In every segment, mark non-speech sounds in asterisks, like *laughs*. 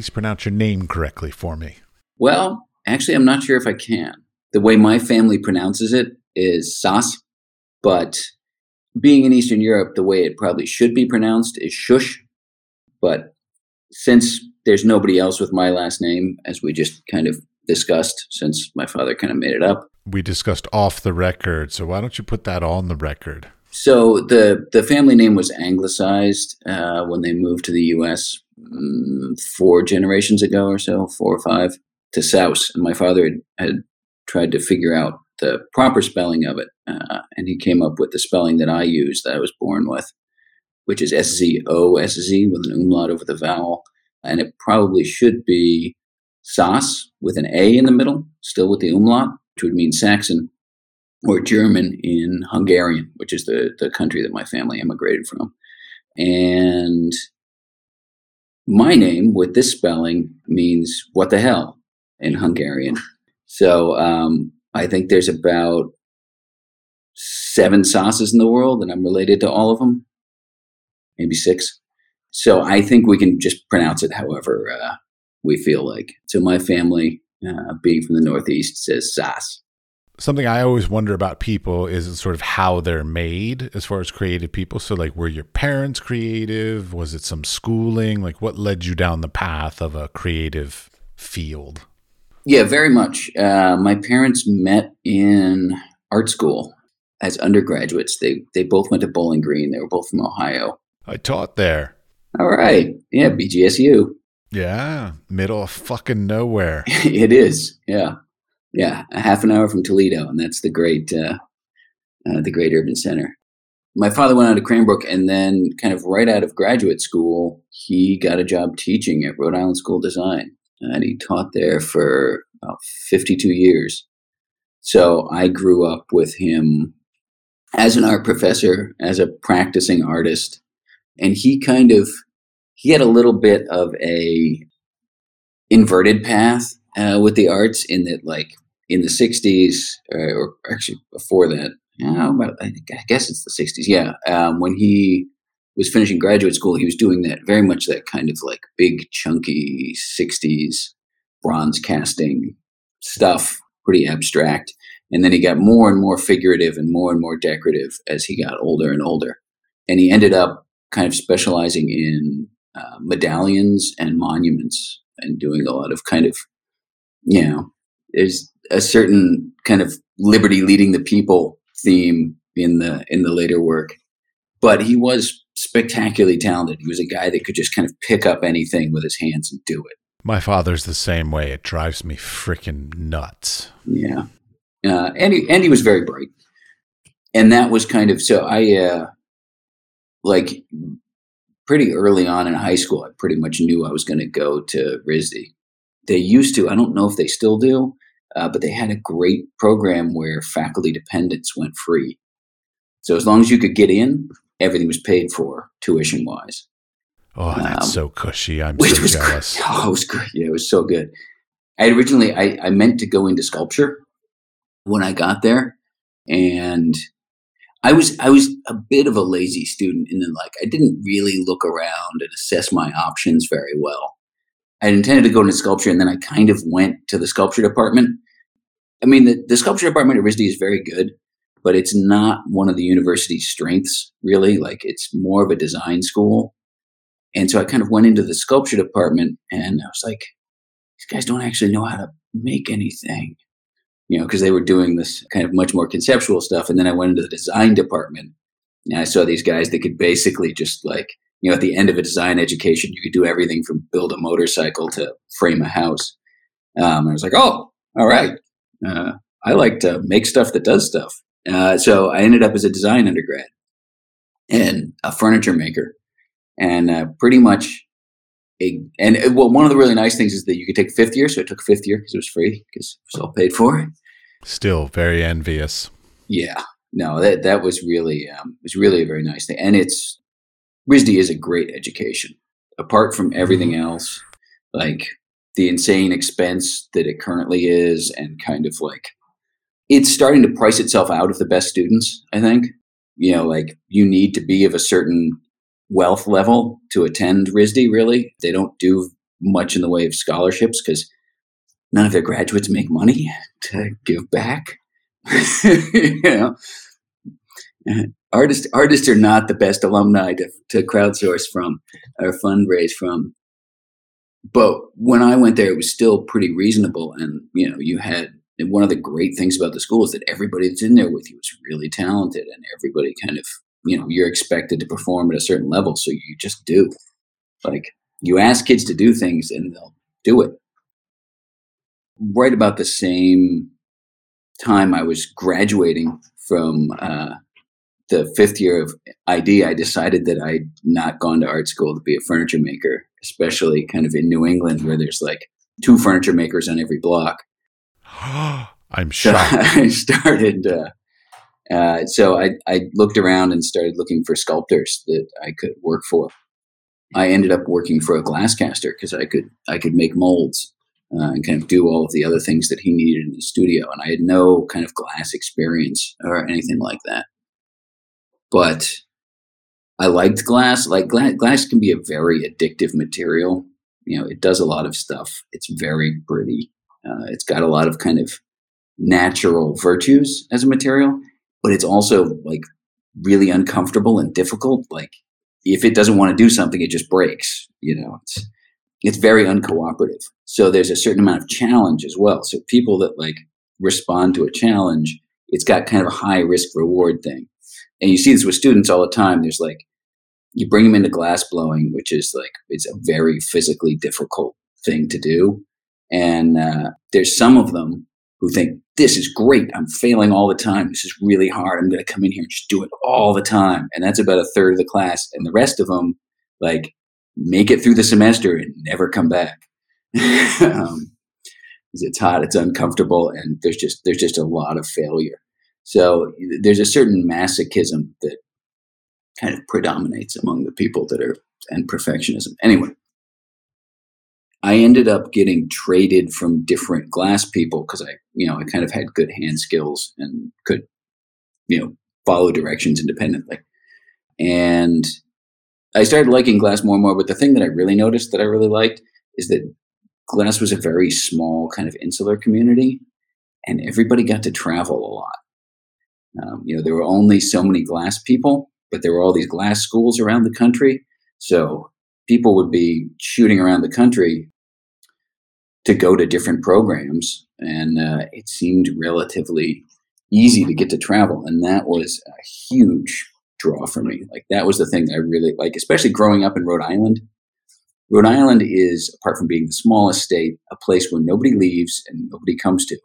please pronounce your name correctly for me? Well, actually, I'm not sure if I can. The way my family pronounces it is Sas, but being in Eastern Europe, the way it probably should be pronounced is Shush. But since there's nobody else with my last name, as we just kind of discussed, since my father kind of made it up. We discussed off the record, so why don't you put that on the record? So the the family name was anglicized uh, when they moved to the U.S. Mm, four generations ago or so, four or five, to Souse, and my father had, had tried to figure out the proper spelling of it, uh, and he came up with the spelling that I use that I was born with, which is S Z O S Z with an umlaut over the vowel, and it probably should be Sas with an A in the middle, still with the umlaut, which would mean Saxon, or German in Hungarian, which is the the country that my family immigrated from, and my name with this spelling means what the hell in Hungarian. So um, I think there's about seven sauces in the world, and I'm related to all of them, maybe six. So I think we can just pronounce it however uh, we feel like. So my family, uh, being from the Northeast, says sauce. Something I always wonder about people is sort of how they're made as far as creative people. So, like, were your parents creative? Was it some schooling? Like, what led you down the path of a creative field? Yeah, very much. Uh, my parents met in art school as undergraduates. They they both went to Bowling Green. They were both from Ohio. I taught there. All right. Yeah, BGSU. Yeah, middle of fucking nowhere. *laughs* it is. Yeah, yeah, a half an hour from Toledo, and that's the great, uh, uh, the great urban center. My father went on to Cranbrook, and then, kind of right out of graduate school, he got a job teaching at Rhode Island School of Design and he taught there for about 52 years. So I grew up with him as an art professor, as a practicing artist, and he kind of he had a little bit of a inverted path uh, with the arts in that, like in the 60s, uh, or actually before that, yeah, I guess it's the 60s. Yeah, um, when he was finishing graduate school, he was doing that very much that kind of like big, chunky 60s bronze casting stuff, pretty abstract. And then he got more and more figurative and more and more decorative as he got older and older. And he ended up kind of specializing in uh, medallions and monuments and doing a lot of kind of, you know, there's a certain kind of liberty leading the people theme in the in the later work but he was spectacularly talented. He was a guy that could just kind of pick up anything with his hands and do it. My father's the same way. It drives me freaking nuts. Yeah. Uh, and, he, and he was very bright. And that was kind of so I, uh, like, pretty early on in high school, I pretty much knew I was going to go to RISD. They used to, I don't know if they still do, uh, but they had a great program where faculty dependents went free. So as long as you could get in, everything was paid for tuition wise. Oh, that's um, so cushy. I'm so jealous. Great. *laughs* Oh, it was great. Yeah, it was so good. I originally I, I meant to go into sculpture when I got there. And I was I was a bit of a lazy student and then like I didn't really look around and assess my options very well. I intended to go into sculpture and then I kind of went to the sculpture department. I mean the, the sculpture department at RISD is very good, but it's not one of the university's strengths, really. Like it's more of a design school. And so I kind of went into the sculpture department and I was like, these guys don't actually know how to make anything, you know, because they were doing this kind of much more conceptual stuff. And then I went into the design department and I saw these guys that could basically just like, you know, at the end of a design education, you could do everything from build a motorcycle to frame a house. Um, I was like, oh, all right. Uh, I like to make stuff that does stuff. Uh, so I ended up as a design undergrad and a furniture maker, and uh, pretty much. A, and uh, well, one of the really nice things is that you could take fifth year. So I took fifth year because it was free because it was all paid for. Still very envious. Yeah, no, that that was really um, was really a very nice thing, and it's RISD is a great education. Apart from everything mm-hmm. else, like the insane expense that it currently is, and kind of like it's starting to price itself out of the best students, I think. You know, like you need to be of a certain wealth level to attend RISD, really. They don't do much in the way of scholarships because none of their graduates make money to give back. *laughs* you know, *laughs* artists artists are not the best alumni to, to crowdsource from or fundraise from. But when I went there, it was still pretty reasonable, and you know, you had one of the great things about the school is that everybody that's in there with you is really talented, and everybody kind of you know you're expected to perform at a certain level, so you just do. Like you ask kids to do things, and they'll do it. Right about the same time I was graduating from uh, the fifth year of ID, I decided that I'd not gone to art school to be a furniture maker, especially kind of in New England where there's like two furniture makers on every block. *gasps* I'm *laughs* shocked. So I started. Uh, uh, so I, I looked around and started looking for sculptors that I could work for. I ended up working for a glass caster because I could I could make molds uh, and kind of do all of the other things that he needed in the studio, and I had no kind of glass experience or anything like that but I liked glass. Like glass, glass can be a very addictive material. You know, it does a lot of stuff. It's very pretty. Uh, it's got a lot of kind of natural virtues as a material, but it's also like really uncomfortable and difficult. Like if it doesn't want to do something, it just breaks. You know, it's it's very uncooperative. So there's a certain amount of challenge as well. So people that like respond to a challenge, it's got kind of a high risk reward thing and you see this with students all the time. There's like, you bring them into glass blowing, which is like, it's a very physically difficult thing to do. And uh, there's some of them who think, this is great. I'm failing all the time. This is really hard. I'm going to come in here and just do it all the time. And that's about a third of the class. And the rest of them, like, make it through the semester and never come back. *laughs* um, it's hot, it's uncomfortable, and there's just there's just a lot of failure. So there's a certain masochism that kind of predominates among the people that are and perfectionism. Anyway, I ended up getting traded from different glass people because I, you know, I kind of had good hand skills and could, you know, follow directions independently. And I started liking glass more and more. But the thing that I really noticed that I really liked is that glass was a very small kind of insular community and everybody got to travel a lot. Um, you know, there were only so many glass people, but there were all these glass schools around the country. So people would be shooting around the country to go to different programs, and uh, it seemed relatively easy to get to travel, and that was a huge draw for me. Like that was the thing I really like, especially growing up in Rhode Island. Rhode Island is, apart from being the smallest state, a place where nobody leaves and nobody comes to.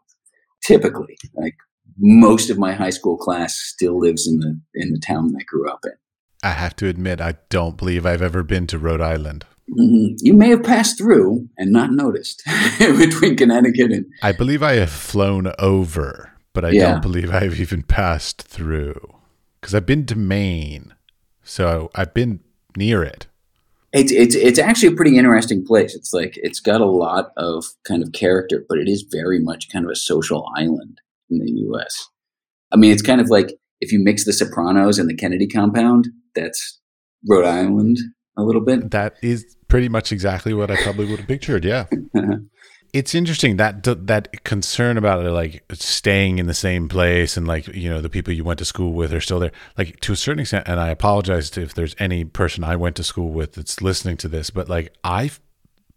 Typically, like most of my high school class still lives in the in the town I grew up in. I have to admit, I don't believe I've ever been to Rhode Island. Mm-hmm. You may have passed through and not noticed *laughs* between Connecticut and. I believe I have flown over, but I yeah. don't believe I've even passed through because I've been to Maine, so I've been near it. It's it's it's actually a pretty interesting place. It's like it's got a lot of kind of character, but it is very much kind of a social island in the U.S. I mean, it's kind of like if you mix The Sopranos and the Kennedy Compound, that's Rhode Island a little bit. That is pretty much exactly what I probably would have pictured. Yeah. *laughs* it's interesting that that concern about like staying in the same place and like you know the people you went to school with are still there like to a certain extent and i apologize if there's any person i went to school with that's listening to this but like i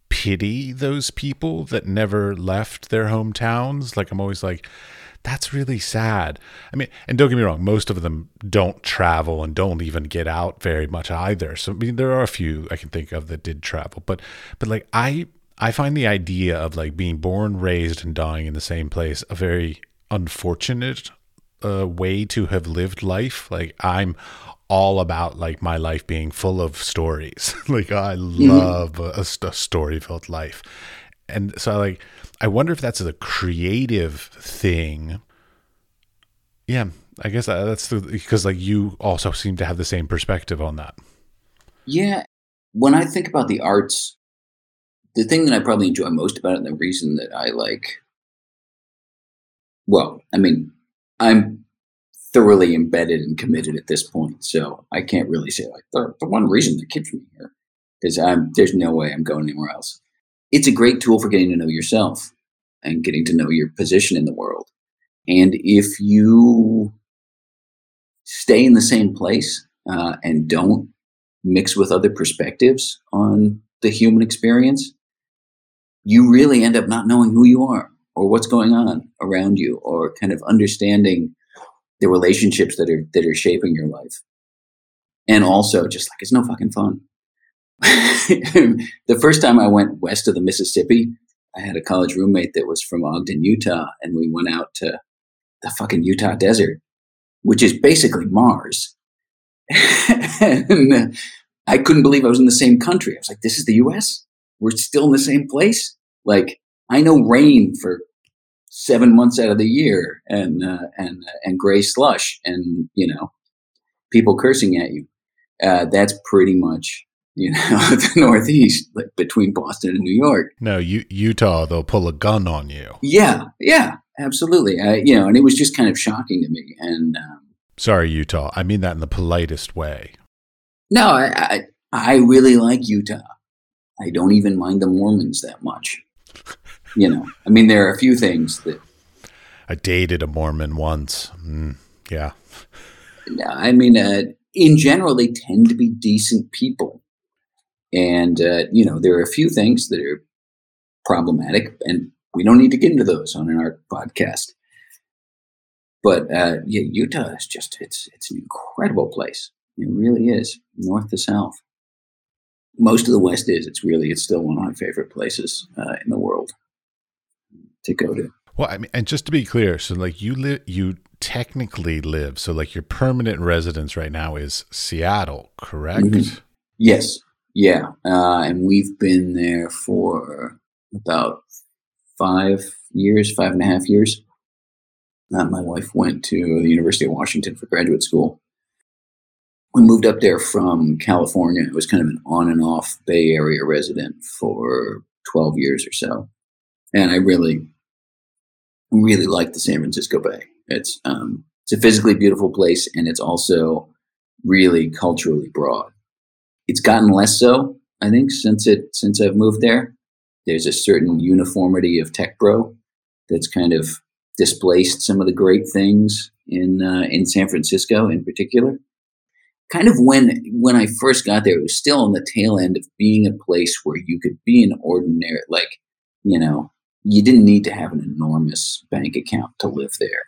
pity those people that never left their hometowns like i'm always like that's really sad. I mean, and don't get me wrong, most of them don't travel and don't even get out very much either. So I mean, there are a few I can think of that did travel, but but like I I find the idea of like being born, raised, and dying in the same place a very unfortunate uh, way to have lived life. Like I'm all about like my life being full of stories. *laughs* like I mm-hmm. love mm-hmm. a, a story filled life, and so like I wonder if that's a creative thing. Yeah, I guess that's because like you also seem to have the same perspective on that. Yeah, when I think about the arts, the thing that I probably enjoy most about it, and the reason that I like, well, I mean, I'm thoroughly embedded and committed at this point, so I can't really say like the, the one reason that keeps me here is I'm there's no way I'm going anywhere else. It's a great tool for getting to know yourself and getting to know your position in the world. And if you stay in the same place uh, and don't mix with other perspectives on the human experience, you really end up not knowing who you are or what's going on around you or kind of understanding the relationships that are that are shaping your life. And also just like it's no fucking fun. *laughs* the first time I went west of the Mississippi, I had a college roommate that was from Ogden, Utah, and we went out to the fucking Utah desert, which is basically Mars. *laughs* and I couldn't believe I was in the same country. I was like, this is the US? We're still in the same place? Like, I know rain for seven months out of the year and, uh, and, uh, and gray slush and, you know, people cursing at you. Uh, that's pretty much you know, *laughs* the Northeast, like between Boston and New York. No, U- Utah, they'll pull a gun on you. Yeah, yeah, absolutely. I, you know, and it was just kind of shocking to me. And um, sorry, Utah, I mean that in the politest way. No, I, I, I really like Utah. I don't even mind the Mormons that much. you know, I mean, there are a few things that I dated a Mormon once. Mm, yeah. I mean, uh, in general, they tend to be decent people. And, uh, you know, there are a few things that are problematic, and we don't need to get into those on our podcast. But uh, yeah, Utah is just, it's, it's an incredible place. It really is, north to south. Most of the West is. It's really, it's still one of my favorite places uh, in the world to go to. Well, I mean, and just to be clear, so like you live, you technically live, so like your permanent residence right now is Seattle, correct? Mm-hmm. Yes, yeah, uh, and we've been there for about five years, five and a half years. Uh, my wife went to the University of Washington for graduate school. We moved up there from California. I was kind of an on and off Bay Area resident for 12 years or so. And I really, really like the San Francisco Bay. It's, um, it's a physically beautiful place and it's also really culturally broad it's gotten less so, I think, since it since I've moved there. There's a certain uniformity of tech bro that's kind of displaced some of the great things in uh, in San Francisco, in particular. Kind of when when I first got there, it was still on the tail end of being a place where you could be an ordinary, like you know, you didn't need to have an enormous bank account to live there.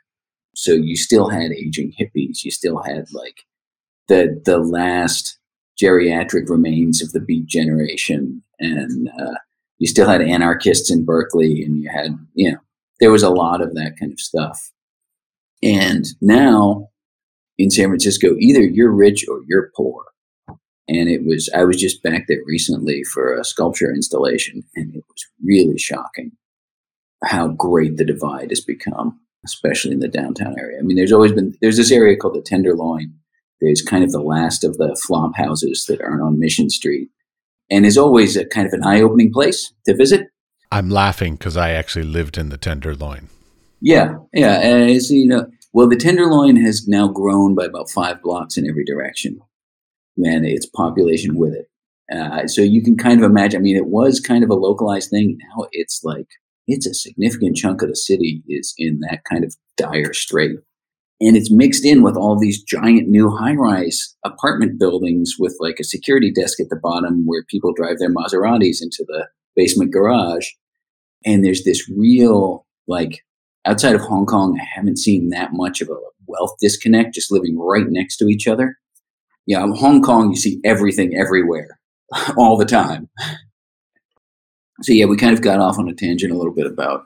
So you still had aging hippies. You still had like the the last geriatric remains of the Beat Generation, and uh, you still had anarchists in Berkeley, and you had you know there was a lot of that kind of stuff. And now in San Francisco, either you're rich or you're poor. And it was I was just back there recently for a sculpture installation, and it was really shocking how great the divide has become, especially in the downtown area. I mean, there's always been there's this area called the Tenderloin there's kind of the last of the flop houses that aren't on Mission Street, and is always a kind of an eye-opening place to visit. I'm laughing because I actually lived in the Tenderloin. Yeah, yeah, as you know, well, the Tenderloin has now grown by about five blocks in every direction, and its population with it. Uh, so you can kind of imagine. I mean, it was kind of a localized thing. Now it's like it's a significant chunk of the city is in that kind of dire strait and it's mixed in with all these giant new high-rise apartment buildings with like a security desk at the bottom where people drive their Maseratis into the basement garage. And there's this real like outside of Hong Kong, I haven't seen that much of a wealth disconnect just living right next to each other. Yeah, Hong Kong, you see everything everywhere *laughs* all the time. So yeah, we kind of got off on a tangent a little bit about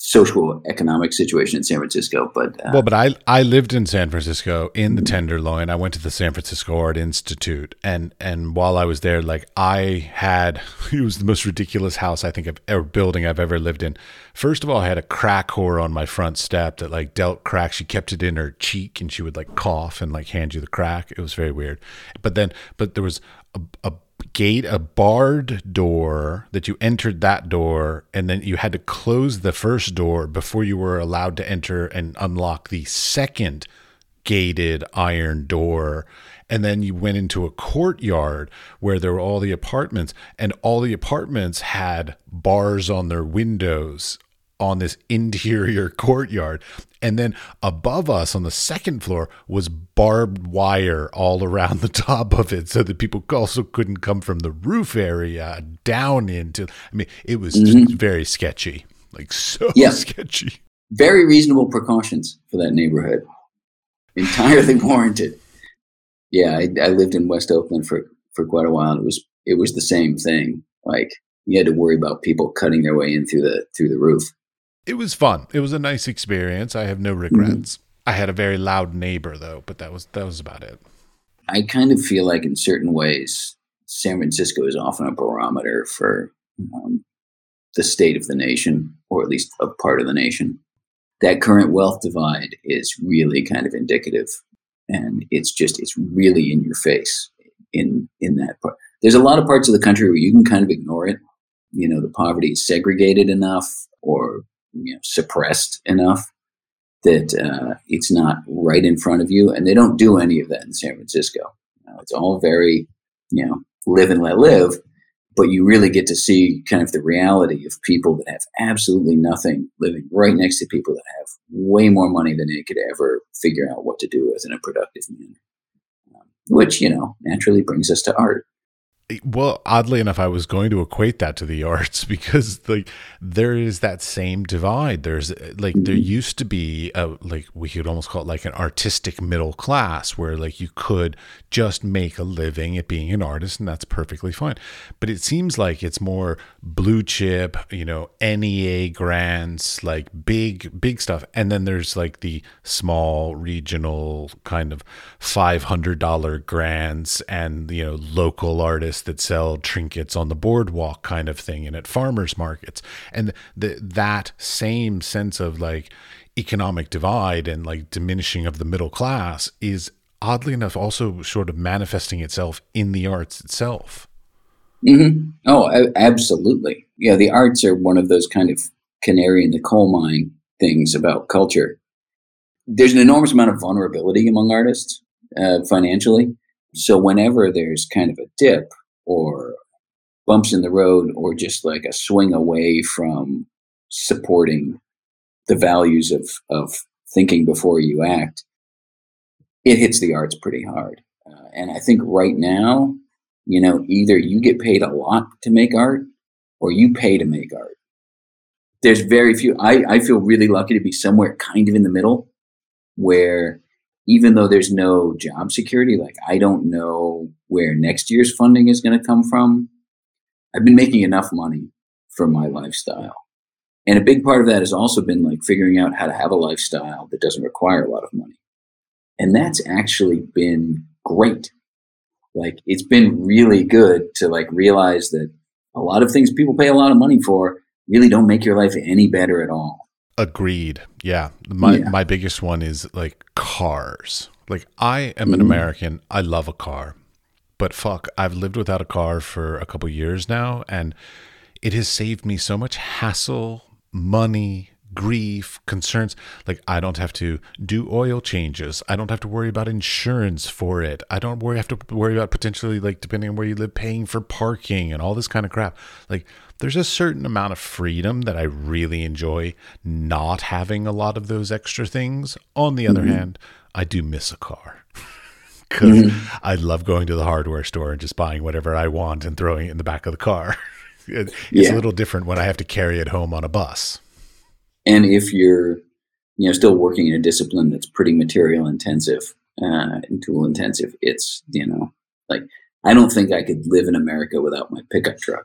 social economic situation in San Francisco. But uh, well, but I I lived in San Francisco in the Tenderloin. I went to the San Francisco Art Institute, and and while I was there, like I had *laughs* it was the most ridiculous house I think I've ever building I've ever lived in. First of all, I had a crack whore on my front step that like dealt crack. She kept it in her cheek, and she would like cough and like hand you the crack. It was very weird. But then, but there was a, a gate, a barred door that you entered that door, and then you had to close the first door before you were allowed to enter and unlock the second gated iron door. And then you went into a courtyard where there were all the apartments, and all the apartments had bars on their windows on this interior *laughs* courtyard. And then above us on the second floor was barbed wire all around *laughs* the top of it so that people also couldn't come from the roof area down into. I mean, it was mm-hmm. just very sketchy, like so *laughs* yeah. sketchy. Very reasonable precautions for that neighborhood. Entirely warranted. Yeah, I, I lived in West Oakland for, for quite a while. And it was it was the same thing. Like you had to worry about people cutting their way in through the through the roof it was fun. It was a nice experience. I have no regrets. Mm-hmm. I had a very loud neighbor though, but that was that was about it. I kind of feel like in certain ways, San Francisco is often a barometer for um, the state of the nation, or at least a part of the nation. That current wealth divide is really kind of indicative, and it's just it's really in your face in in that part. There's a lot of parts of the country where you can kind of ignore it. You know, the poverty is segregated enough, or you know, suppressed enough that uh, it's not right in front of you. And they don't do any of that in San Francisco. It's all very, you know, live and let live. But you really get to see kind of the reality of people that have absolutely nothing living right next to people that have way more money than they could ever figure out what to do with in a productive manner. Um, which, you know, naturally brings us to art. Well, oddly enough, I was going to equate that to the *laughs* arts because like there is that same divide. There's like there mm-hmm. used to be a like we could almost call it like an artistic middle class where like you could just make a living at being an artist and that's perfectly fine. But it seems like it's more blue chip, you know, NEA grants, like big big stuff. And then there's like the small regional kind of $500 grants and you know local artists that sell trinkets on the boardwalk kind of thing and at farmers markets. And the, that same sense of like economic divide and like diminishing of the middle class is oddly enough also sort of manifesting itself in the arts itself. Mm-hmm. oh absolutely. Yeah the arts are one of those kind of canary in the coal mine things about culture. There's an enormous amount of vulnerability among artists uh, financially. So whenever there's kind of a dip or bumps in the road or just like a swing away from supporting the values of, of thinking before you act, it hits the arts pretty hard. Uh, and I think right now, you know, either you get paid a lot to make art or you pay to make art. There's very few. I, I feel really lucky to be somewhere kind of in the middle where even though there's no job security, like I don't know where next year's funding is going to come from. I've been making enough money for my lifestyle. And a big part of that has also been like figuring out how to have a lifestyle that doesn't require a lot of money. And that's actually been great. Like it's been really good to like realize that a lot of things people pay a lot of money for really don't make your life any better at all. Agreed. Yeah. My yeah. my biggest one is like cars. Like I am an mm. American. I love a car. But fuck, I've lived without a car for a couple years now and it has saved me so much hassle, money, grief, concerns. Like I don't have to do oil changes. I don't have to worry about insurance for it. I don't worry have to worry about potentially like depending on where you live paying for parking and all this kind of crap. Like there's a certain amount of freedom that I really enjoy not having a lot of those extra things. On the other mm-hmm. hand, I do miss a car. *laughs* Because mm-hmm. I love going to the hardware store and just buying whatever I want and throwing it in the back of the car. *laughs* it's yeah. a little different when I have to carry it home on a bus. And if you're, you know, still working in a discipline that's pretty material intensive uh, and tool intensive, it's you know, like I don't think I could live in America without my pickup truck.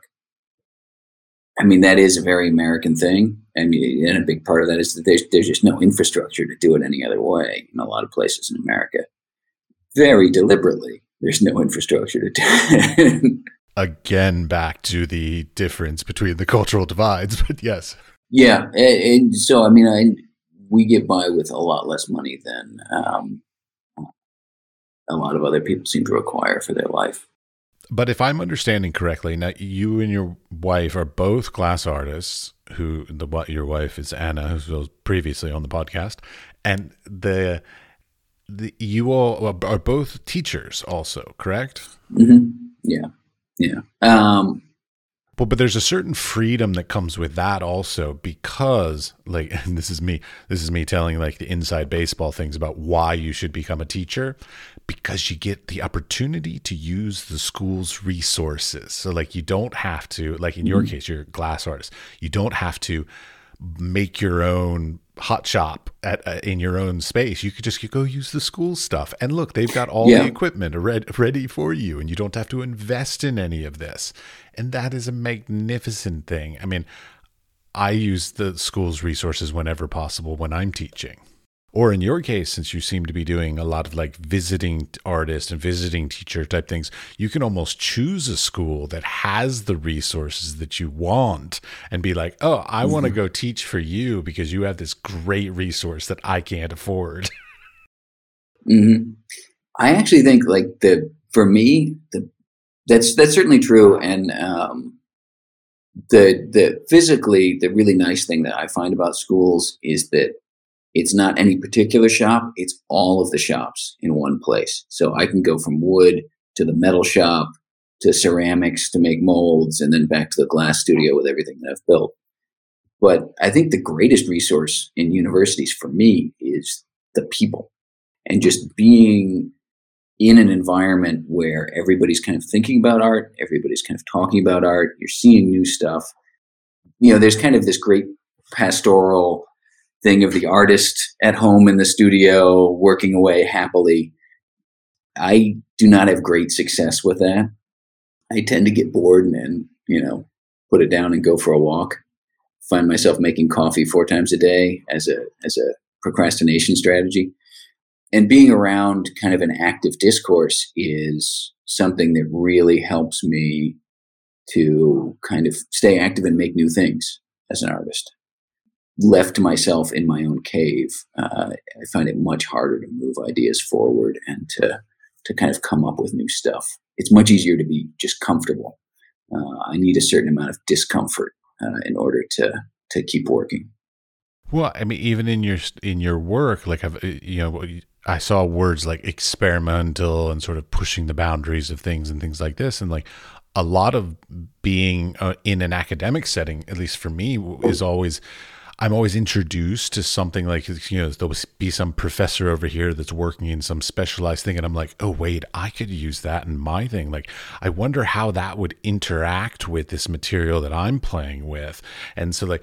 I mean, that is a very American thing. I mean, and a big part of that is that there's, there's just no infrastructure to do it any other way in a lot of places in America. Very deliberately, there's no infrastructure to do it. *laughs* Again, back to the difference between the cultural divides, but yes. Yeah. And, and so, I mean, I, we get by with a lot less money than um, a lot of other people seem to require for their life. But if I'm understanding correctly, now you and your wife are both glass artists. Who the what your wife is Anna, who was previously on the podcast, and the the, you all are both teachers, also correct? Mm-hmm. Yeah, yeah. Um, but but there's a certain freedom that comes with that also because like and *laughs* this is me this is me telling like the inside baseball things about why you should become a teacher because you get the opportunity to use the school's resources. So like you don't have to like in your mm-hmm. case you're a glass artist. You don't have to make your own hot shop at uh, in your own space. You could just go use the school stuff. And look, they've got all yeah. the equipment ready, ready for you and you don't have to invest in any of this. And that is a magnificent thing. I mean, I use the school's resources whenever possible when I'm teaching or in your case since you seem to be doing a lot of like visiting artist and visiting teacher type things you can almost choose a school that has the resources that you want and be like oh i mm-hmm. want to go teach for you because you have this great resource that i can't afford *laughs* mm-hmm. i actually think like the for me the that's that's certainly true and um the the physically the really nice thing that i find about schools is that it's not any particular shop, it's all of the shops in one place. So I can go from wood to the metal shop to ceramics to make molds and then back to the glass studio with everything that I've built. But I think the greatest resource in universities for me is the people and just being in an environment where everybody's kind of thinking about art, everybody's kind of talking about art, you're seeing new stuff. You know, there's kind of this great pastoral thing of the artist at home in the studio working away happily. I do not have great success with that. I tend to get bored and then, you know, put it down and go for a walk. Find myself making coffee four times a day as a as a procrastination strategy. And being around kind of an active discourse is something that really helps me to kind of stay active and make new things as an artist left to myself in my own cave, uh, I find it much harder to move ideas forward and to to kind of come up with new stuff. It's much easier to be just comfortable. Uh, I need a certain amount of discomfort uh, in order to to keep working. Well, I mean, even in your in your work, like I've you know, I saw words like experimental and sort of pushing the boundaries of things and things like this, and like a lot of being uh, in an academic setting, at least for me, is always I'm always introduced to something like you know there'll be some professor over here that's working in some specialized thing, and I'm like, oh wait, I could use that in my thing. Like, I wonder how that would interact with this material that I'm playing with, and so like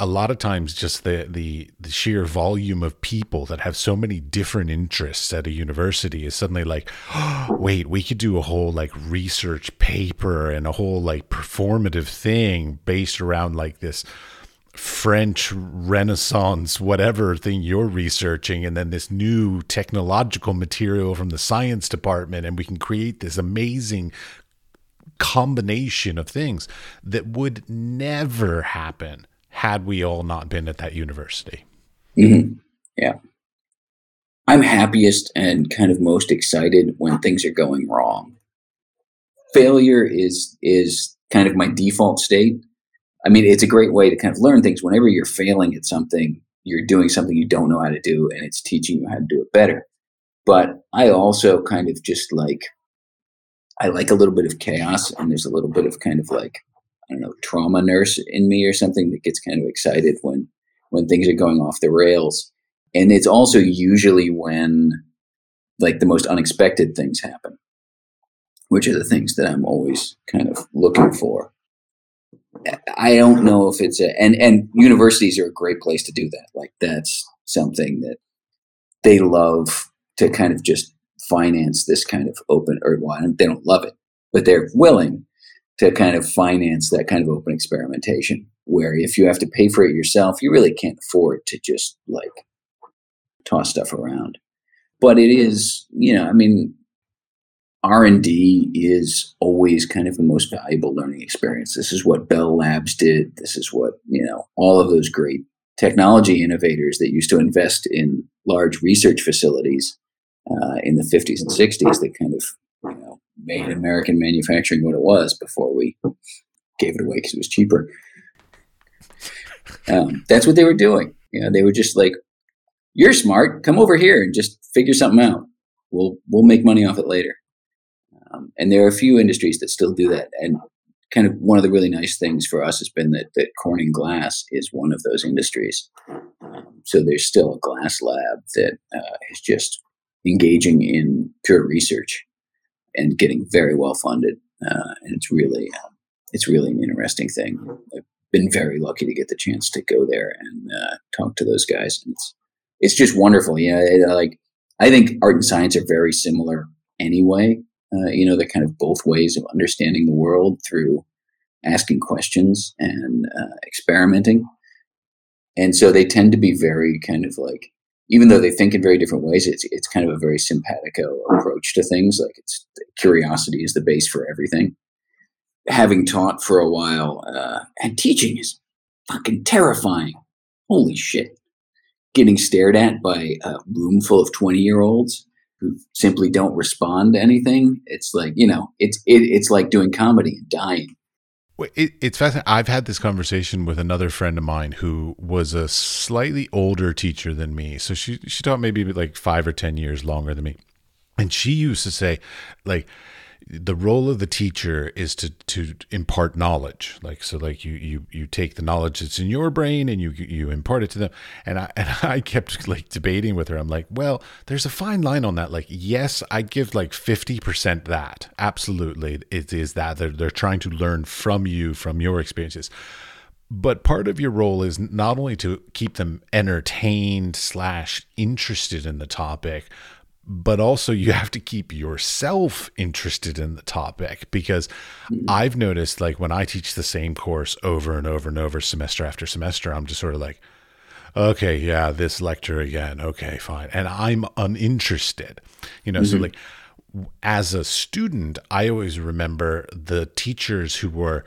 a lot of times just the, the the sheer volume of people that have so many different interests at a university is suddenly like oh, *gasps* wait we could do a whole like research paper and a whole like performative thing based around like this French Renaissance, whatever thing you're researching, and then this new technological material from the science department, and we can create this amazing combination of things that would never happen had we all not been at that university. Mm-hmm. Yeah. I'm happiest and kind of most excited when things are going wrong. Failure is is kind of my default state I mean, it's a great way to kind of learn things. Whenever you're failing at something, you're doing something you don't know how to do, and it's teaching you how to do it better. But I also kind of just like, I like a little bit of chaos, and there's a little bit of kind of like, don't know, trauma nurse in me or something that gets kind of excited when when things are going off the rails. And it's also usually when like the most unexpected things happen, which are the things that I'm always kind of looking for. I don't know if it's a and and universities are a great place to do that. Like that's something that they love to kind of just finance this kind of open or well, they don't love it, but they're willing to kind of finance that kind of open experimentation. Where if you have to pay for it yourself, you really can't afford to just like toss stuff around. But it is, you know, I mean, r&d is always kind of the most valuable learning experience this is what bell labs did this is what you know all of those great technology innovators that used to invest in large research facilities uh, in the 50s and 60s that kind of you know made american manufacturing what it was before we gave it away because it was cheaper um, that's what they were doing you know they were just like you're smart. Come over here and just figure something out. We'll we'll make money off it later. Um, and there are a few industries that still do that. And kind of one of the really nice things for us has been that that Corning Glass is one of those industries. Um, so there's still a glass lab that uh, is just engaging in pure research and getting very well funded. Uh, and it's really um, it's really an interesting thing. I've been very lucky to get the chance to go there and uh, talk to those guys. And it's it's just wonderful. You know, it, like I think art and science are very similar anyway. Uh, you know, they're kind of both ways of understanding the world through asking questions and uh, experimenting. And so they tend to be very kind of like, even though they think in very different ways, it's it's kind of a very simpatico approach to things. Like it's curiosity is the base for everything. Having taught for a while, uh, and teaching is fucking terrifying. Holy shit! Getting stared at by a room full of twenty year olds who simply don't respond to anything. It's like you know, it's it, it's like doing comedy and dying. It, it's fascinating. I've had this conversation with another friend of mine who was a slightly older teacher than me. So she she taught maybe like five or ten years longer than me, and she used to say, like, the role of the teacher is to to impart knowledge. Like so like you you you take the knowledge that's in your brain and you you impart it to them. And i *laughs* and i kept like debating with her. I'm like well there's a fine line on that. Like yes i give like 50% that. Absolutely it is that. They're, they're trying to learn from you from your experiences. But part of your role is not only to keep them entertained slash interested in the topic but also you have to keep yourself interested in the topic because mm-hmm. I've noticed like when I teach the same course over and over and over semester after semester, I'm just sort of like, okay, yeah, this lecture again. Okay, fine. And I'm uninterested, you know, mm-hmm. so like as a student, I always remember the teachers who were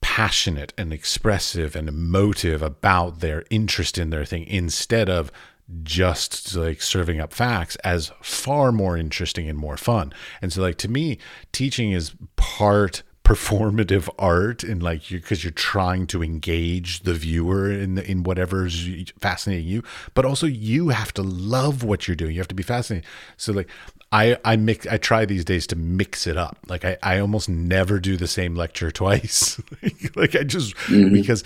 passionate and expressive and emotive about their interest in their thing instead of just like serving up facts as far more interesting and more fun. And so like to me, teaching is part *laughs* performative art and like you because you're trying to engage the viewer in in whatever's fascinating you but also you have to love what you're doing you have to be fascinated so like i i mix i try these days to mix it up like i i almost never do the same lecture *laughs* twice *laughs* like i just mm-hmm. because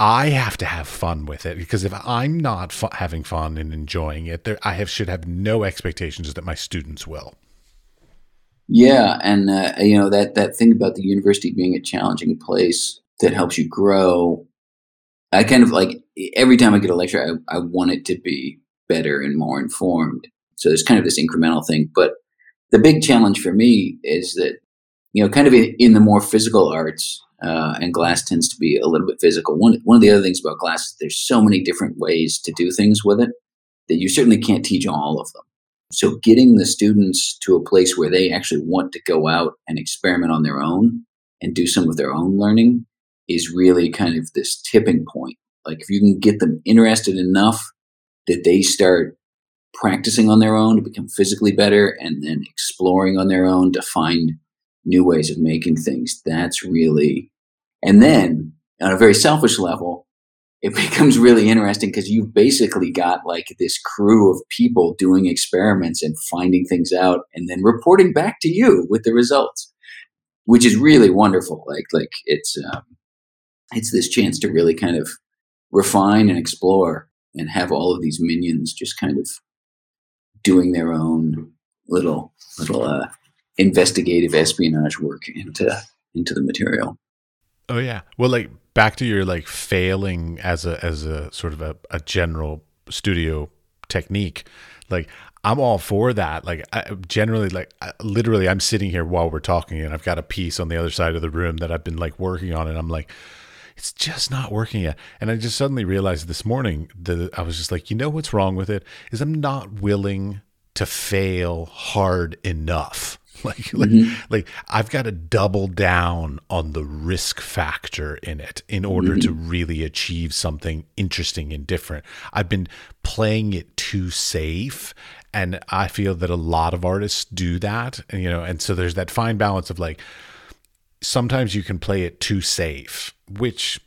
I have to have fun with it because if I'm not fu- having fun and enjoying it, there I have should have no expectations that my students will. Yeah, and uh, you know that that thing about the university being a challenging place that helps you grow. I kind of like every time I get a lecture, I, I want it to be better and more informed. So there's kind of this incremental thing, but the big challenge for me is that you know, kind of in, in the more physical arts, uh, and glass tends to be a little bit physical. One one of the other things about glass is there's so many different ways to do things with it that you certainly can't teach all of them. So getting the students to a place where they actually want to go out and experiment on their own and do some of their own learning is really kind of this tipping point. Like if you can get them interested enough that they start practicing on their own to become physically better and then exploring on their own to find new ways of making things. That's really, and then on a very selfish level, it *laughs* becomes really interesting because you've basically got like this crew of people doing experiments and finding things out and then reporting back to you with the results, which is really wonderful. Like, like it's, um, it's this chance to really kind of refine and explore and have all of these minions just kind of doing their own little, little, uh, investigative espionage work into into the material. Oh yeah. Well, like back to your like failing as a as a sort of a, a general studio technique. Like I'm all for that. Like I, generally, like I, literally, I'm sitting here while we're talking, and I've got a piece on the other side of the room that I've been like working on, and I'm like, it's just not working yet. And I just suddenly realized this morning that I was just like, you know what's wrong with it is I'm not willing to fail hard enough. *laughs* Like, like, mm-hmm. like I've got to double down on the risk factor in it in order mm-hmm. to really achieve something interesting and different. I've been playing it too safe. And I feel that a lot of artists do that, and, you know, and so there's that fine balance of like, sometimes you can play it too safe, which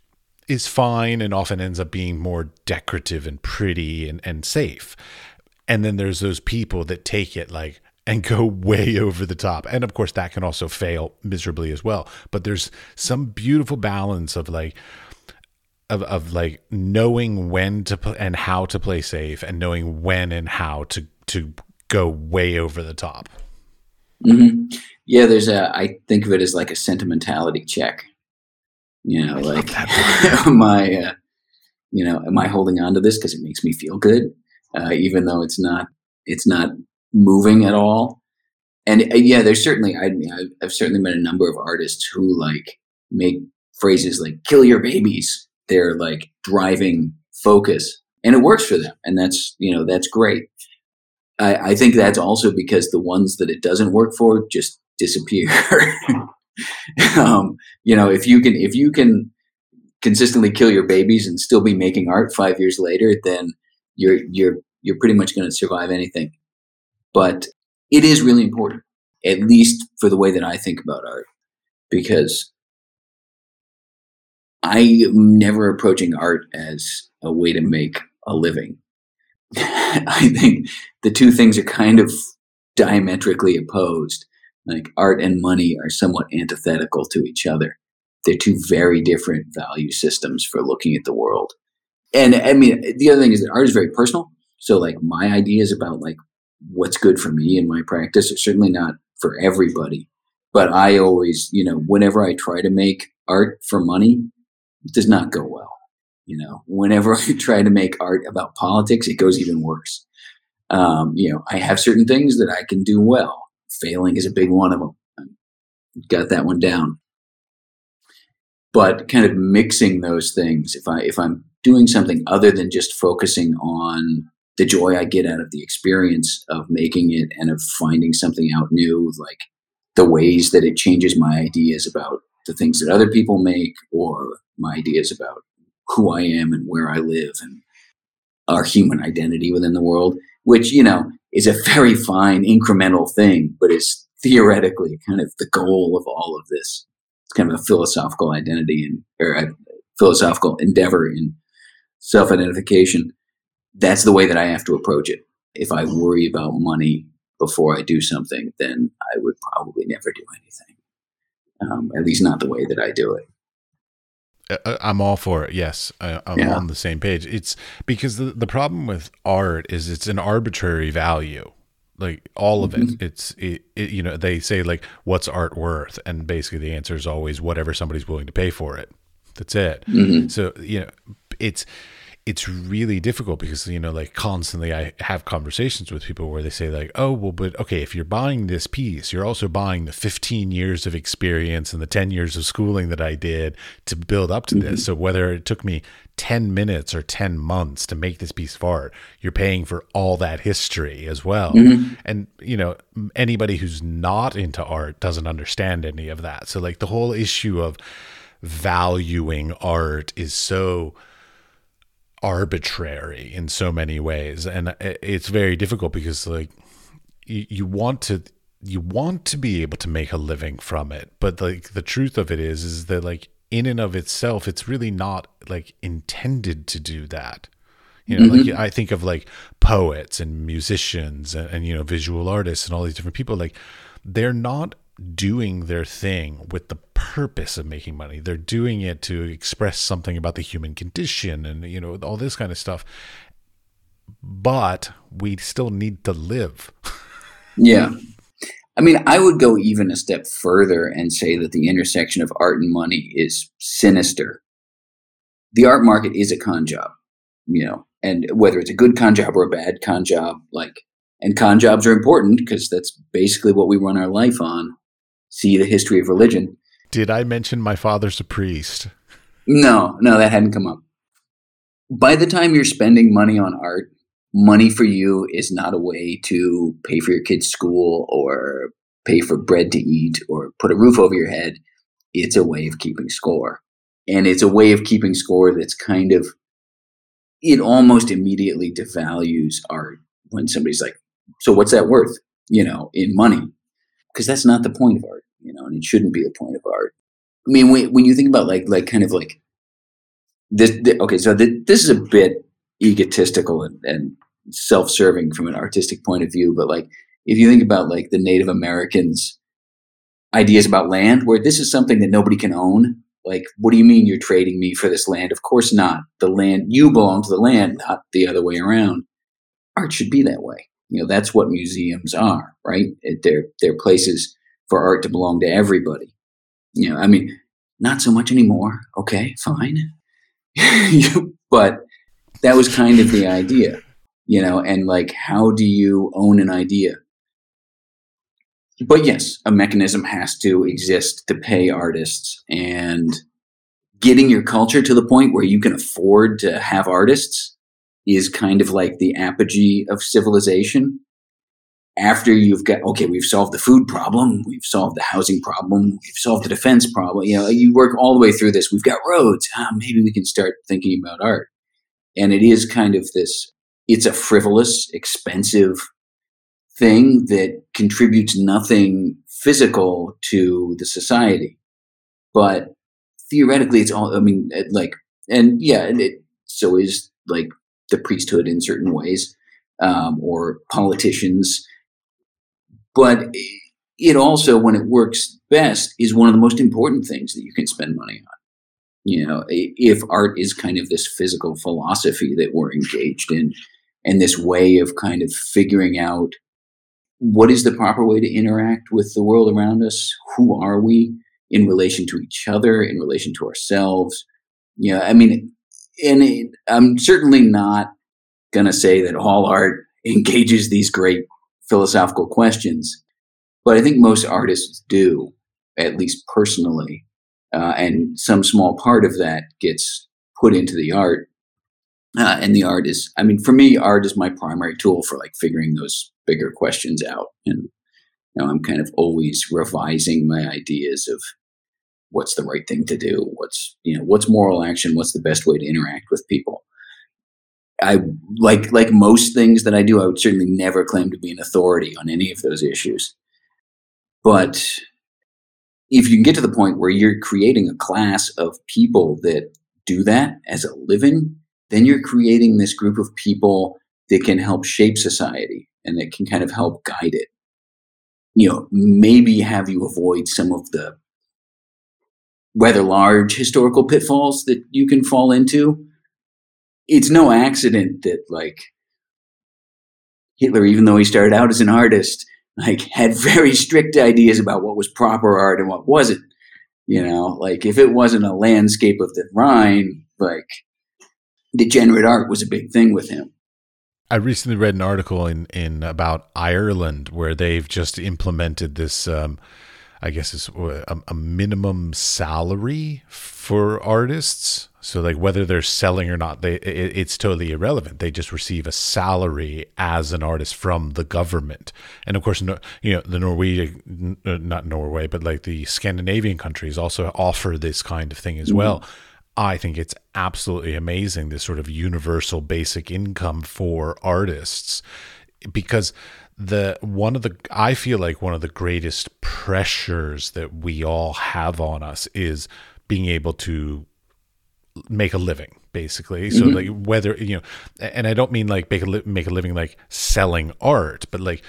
is fine and often ends up being more decorative and pretty and, and safe. And then there's those people that take it like and go *laughs* way over the top. And of course, that can also fail miserably as well. But there's some beautiful balance of like, of, of like knowing when to play and how to play safe and knowing when and how to to go way over the top mm-hmm. yeah there's a i think of it as like a sentimentality check you know like *laughs* am i uh, you know am i holding on to this because it makes me feel good uh, even though it's not it's not moving at all. And uh, yeah there's certainly I, i've certainly met a number of artists who like make phrases like kill your babies. They're like driving focus and it works for them and that's you know that's great. I, I think that's also because the ones that it doesn't work for just disappear. *laughs* Um, you know if you can if you can consistently kill your babies and still be making art five years later then you're you're you're pretty much going to survive anything but it is really important at least for the way that i think about art because I am never approaching art as a way to make a living. *laughs* I think the two things are kind of diametrically opposed. Like art and money are somewhat antithetical to each other. They're two very different value systems for looking at the world. And I mean, the other thing is that art is very personal. So, like, my ideas about like what's good for me in my practice are certainly not for everybody. But I always, you know, whenever I try to make art for money, it does not go well. You know, whenever *laughs* I try to make art about politics, it goes even worse. Um, you know, I have certain things that I can do well. Failing is a big one of them. I've got that one down. But kind of mixing those things, if I if I'm doing something other than just focusing on the joy I get out of the experience of making it and of finding something out new, like the ways that it changes my ideas about the things that other people make or my ideas about who I am and where I live and our human identity within the world, which, you know, is a very fine incremental thing, but is theoretically kind of the goal of all of this. It's kind of a philosophical identity and or philosophical endeavor in self identification. That's the way that I have to approach it. If I worry about money before I do something, then I would probably never do anything. Um, at least not the way that I do it. Uh, uh, I'm all for it. Yes, I, am yeah. on the same page. It's because the the problem with art is it's an arbitrary value. Like all of mm-hmm. it, it's it, it, You know, they say like, "What's art worth?" And basically, the answer is always whatever somebody's willing to pay for it. That's it. Mm-hmm. So you know, it's it's really difficult because you know like constantly i have conversations with people where they say like oh well but okay if you're buying this piece you're also buying the 15 years of experience and the 10 years of schooling that i did to build up to mm-hmm. this so whether it took me 10 minutes or 10 months to make this piece of art you're paying for all that history as well mm-hmm. and you know anybody who's not into art doesn't understand any of that so like the whole issue of valuing art is so arbitrary in so many ways. And it's very difficult because like you, you want to you want to be able to make a living from it. But like the truth of it is is that like in and of itself it's really not like intended to do that. You know mm-hmm. like i think of like poets and musicians and, and you know visual artists and all these different people. Like they're not doing their thing with the purpose of making money. They're doing it to express something about the human condition and you know all this kind of stuff. But we still need to live. *laughs* yeah. I mean, I would go even a step further and say that the intersection of art and money is sinister. The art market is a con job, you know, and whether it's a good con job or a bad con job, like, and con jobs are important because that's basically what we run our life on see the history of religion. Did I mention my father's a priest? No, no, that hadn't come up. By the time you're spending money on art, money for you is not a way to pay for your kid's school or pay for bread to eat or put a roof over your head. It's a way of keeping score. And it's a way of keeping score that's kind of, it almost immediately devalues art when somebody's like, so what's that worth, you know, in money? Because that's not the point of art you know, and it shouldn't be a point of art. I mean, when, when you think about like like kind of like this, this okay, so the, this is a bit egotistical and, and self-serving from an artistic point of view, but like if you think about like the Native Americans ideas about land where this is something that nobody can own. Like, what do you mean you're trading me for this land? Of course not. The land, you belong to the land, not the other way around. Art should be that way. You know, that's what museums are, right? They're, they're places for art to belong to everybody. You know, I mean, not so much anymore. Okay, fine. *laughs* but that was kind of the idea, you know, and like, how do you own an idea? but yes, a mechanism has to exist to pay artists and getting your culture to the point where you can afford to have artists is kind of like the apogee of civilization. After you've got, okay, we've solved the food problem, we've solved the housing problem, we've solved the defense problem. You know, you work all the way through this. We've got roads. Ah, maybe we can start thinking about art. And it is kind of this, it's a frivolous, expensive thing that contributes nothing physical to the society. But theoretically, it's all, I mean, like, and yeah, and it so is like the priesthood in certain ways, um, or politicians. But it also, when it works best, is one of the most important things that you can spend money on. You know, if art is kind of this physical philosophy that we're engaged in, and this way of kind of figuring out what is the proper way to interact with the world around us? Who are we in relation to each other, in relation to ourselves? Yeah, I mean, and it, I'm certainly not going to say that all art *laughs* engages these great philosophical questions, but I think most artists do, at least personally. Uh, and some small part of that gets put into the art. Uh, and the art is, I mean, for me, art is my primary tool for like figuring those bigger questions out. And now I'm kind of always revising my ideas of what's the right thing to do, what's you know what's moral action, what's the best way to interact with people. I like like most things that I do, I would certainly never claim to be an authority on any of those issues. But if you can get to the point where you're creating a class of people that do that as a living, then you're creating this group of people that can help shape society and that can kind of help guide it. You know, maybe have you avoid some of the rather large historical pitfalls that you can fall into. It's no accident that like Hitler, even though he started out as an artist, like had *laughs* very strict ideas about what was proper art and what wasn't. You know, like if it wasn't a landscape of the Rhine, like degenerate art was a big thing with him. I recently read an article in in about Ireland where they've just implemented this. Um, I guess it's a, a, minimum salary for artists. So like whether they're selling or not, they it, it's totally irrelevant. They just receive a salary as an artist from the government. And of course, no, you know the Norwegian, not Norway, but like the Scandinavian countries also offer this kind of thing as mm-hmm. well. I think it's absolutely amazing this sort of universal basic income for artists because the one of the I feel like one of the greatest pressures that we all have on us is being able to make a living basically so mm-hmm. like whether you know and I don't mean like make a li- make a living like selling art but like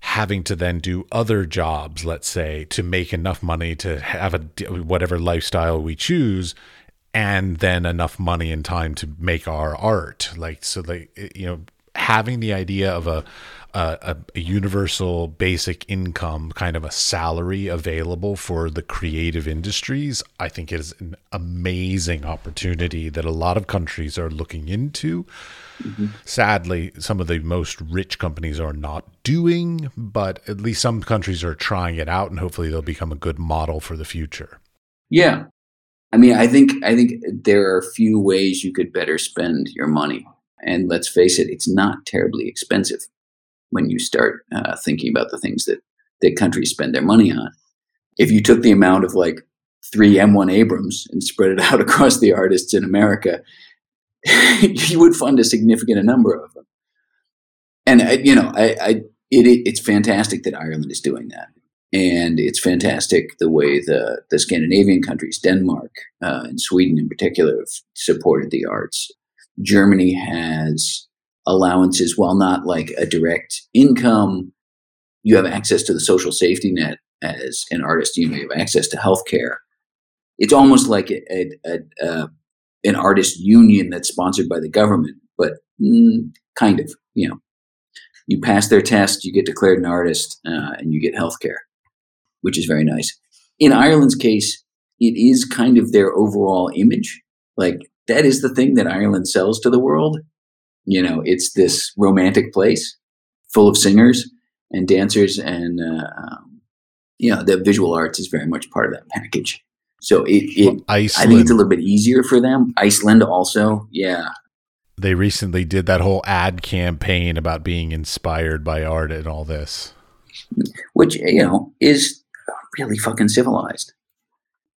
having to then do other jobs let's say to make enough money to have a whatever lifestyle we choose and then enough money and time to make our art like so like you know having the idea of a, a, a universal basic income kind of a salary available for the creative industries i think is an amazing opportunity that a lot of countries are looking into. Mm-hmm. sadly some of the most rich companies are not doing but at least some countries are trying it out and hopefully they'll become a good model for the future. Yeah. I mean, I think I think there are few ways you could better spend your money, and let's face it, it's not terribly expensive when you start uh, thinking about the things that that countries spend their money on. If you took the amount of like three M1 Abrams and spread it *laughs* out across the artists in America, *laughs* you would fund a significant number of them. And I, you know, I, I it, it's fantastic that Ireland is doing that. and it's fantastic the way the the Scandinavian countries, Denmark uh, and Sweden in particular, have supported the arts. Germany has allowances, while not like a direct income, you have access to the social safety net as an artist. You, know, you have access to health care. It's almost like a, a, a, a, an artist union that's sponsored by the government, but mm, kind of, you know. You pass their test, you get declared an artist, uh, and you get health care, which is very nice. In Ireland's case, it is kind of their overall image. Like that is the thing that Ireland sells to the world. You know, it's this romantic place full of singers and dancers, and uh, um, you know, the visual arts is very much part of that package. So it, it well, I think it's a little bit easier for them. Iceland also, yeah. They recently did that whole ad campaign about being inspired by art and all this, which you know is really fucking civilized.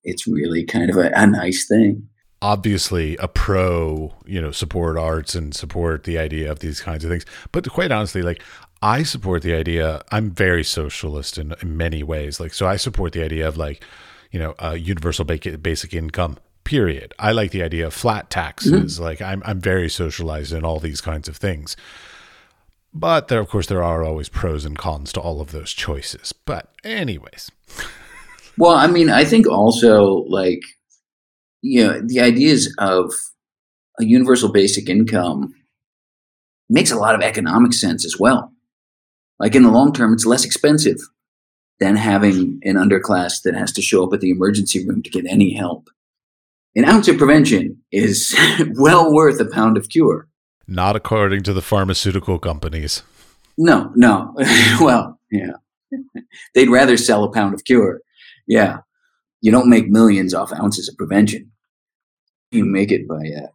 It's really kind of a, a nice thing obviously a pro, you know, support arts and support the idea of these kinds of things. But quite honestly, like I support the idea. I'm very socialist in, in many ways. Like, so I support the idea of like, you know, uh, universal basic income. Period. I like the idea of flat taxes. Mm-hmm. Like, I'm I'm very socialized in all these kinds of things. But there, of course, there are always pros and cons to all of those choices. But, anyways. *laughs* well, I mean, I think also like you know, the ideas of a universal basic income makes a lot of economic sense as well. Like in the long term, it's less expensive than having an underclass that has to show up at the emergency room to get any help. An ounce of prevention is *laughs* well worth a pound of cure. Not according to the pharmaceutical companies. No, no. *laughs* well, yeah. *laughs* They'd rather sell a pound of cure. Yeah. You don't make millions off ounces of prevention you make it by uh,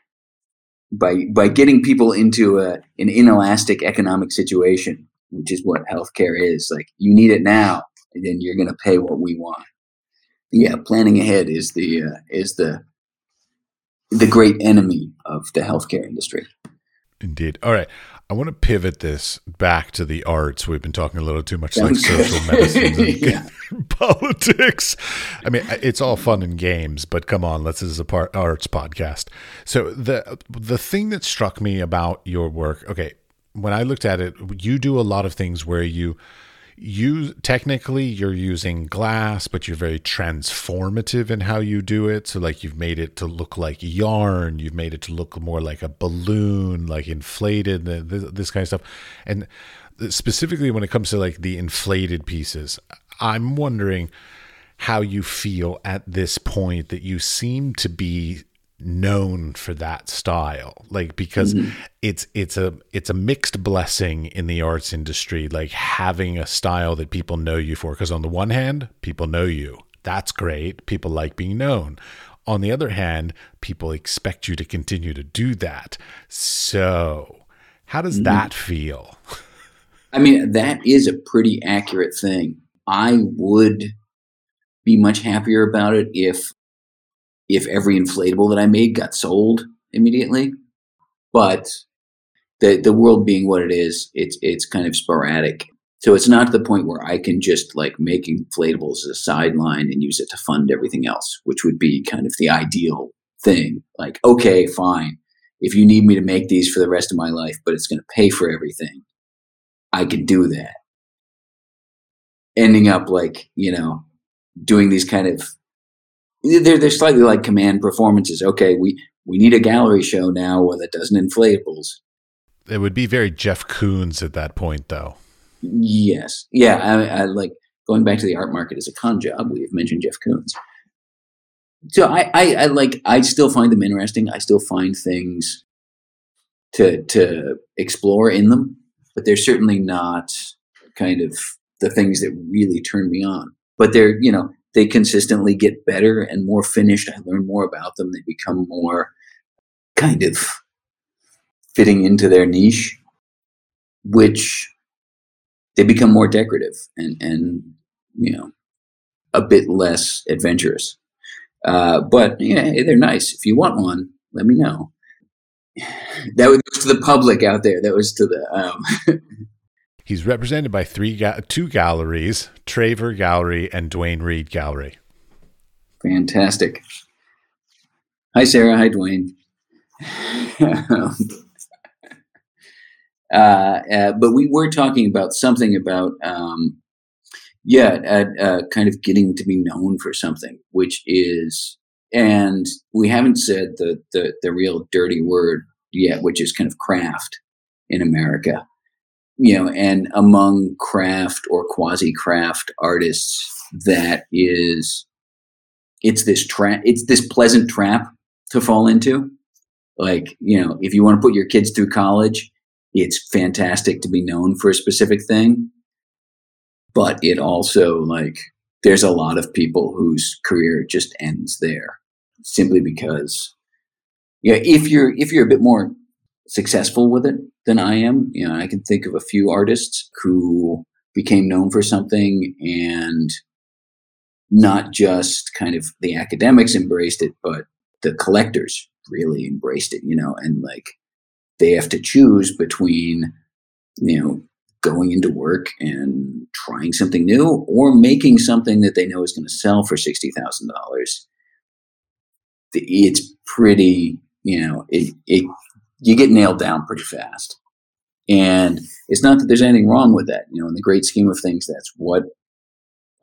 by by getting people into a, an inelastic economic situation, which is what healthcare is. Like you need it now, and then you're going to pay what we want. Yeah, planning ahead is the uh, is the the great enemy of the healthcare industry. Indeed. All right. I want to pivot this back to the arts. We've been talking a little too much like social medicine and *laughs* *laughs* politics. I mean, it's all fun and games, but come on, let's this is a part arts podcast. So the the thing that struck me about your work, okay, when I looked at it, you do a lot of things where you you technically you're using glass but you're very transformative in how you do it. So like you've made it to look like yarn. You've made it to look more like a balloon like inflated this kind of stuff. And specifically when it comes to like the inflated pieces i'm wondering how you feel at this point that you seem to be known for that style. Like because mm-hmm. it's it's a it's a mixed blessing in the arts industry like having a style that people know you for. Because on the one hand people know you. That's great. People like being known. On the other hand people expect you to continue to do that. So how does mm-hmm. that feel? I mean that is a pretty accurate thing. I would be much happier about it if if every inflatable that I made got sold immediately. But the the world being what it is, it's it's kind of sporadic. So it's not to the point where I can just like make inflatables as a sideline and use it to fund everything else, which would be kind of the ideal thing. Like, okay, fine. If you need me to make these for the rest of my life, but it's going to pay for everything, I can do that. Ending up like, you know, doing these kind of they're they're slightly like command performances. Okay, we we need a gallery show now that doesn't inflatables. It would be very Jeff Koons at that point, though. Yes, yeah. I, I like going back to the art market as a con job. We've mentioned Jeff Koons. So I, I, I like I still find them interesting. I still find things to to explore in them, but they're certainly not kind of the things that really turn me on. But they're you know they consistently get better and more finished. I learn more about them. They become more kind of fitting into their niche, which they become more decorative and, and you know, a bit less adventurous. Uh, but yeah, they're nice. If you want one, let me know. *sighs* That was to the public out there. That was to the. Um *laughs* He's represented by three ga- two galleries, Traver Gallery and Duane Reed Gallery. Fantastic. Hi, Sarah. Hi, Dwayne. *laughs* uh, uh, but we were talking about something about, um, yeah, uh, kind of getting to be known for something, which is, and we haven't said the, the, the real dirty word yet, which is kind of craft in America. You know, and among craft or quasi craft artists, that is, it's this trap, it's this pleasant trap to fall into. Like, you know, if you want to put your kids through college, it's fantastic to be known for a specific thing. But it also, like, there's a lot of people whose career just ends there simply because, yeah, if you're, if you're a bit more successful with it than I am, you know, I can think of a few artists who became known for something and not just kind of the academics embraced it, but the collectors really embraced it, you know, and like they have to choose between, you know, going into work and trying something new or making something that they know is going to sell for $60,000. It's pretty, you know, it, it, you get nailed down pretty fast. And it's not that there's anything wrong with that. You know, in the great scheme of things, that's what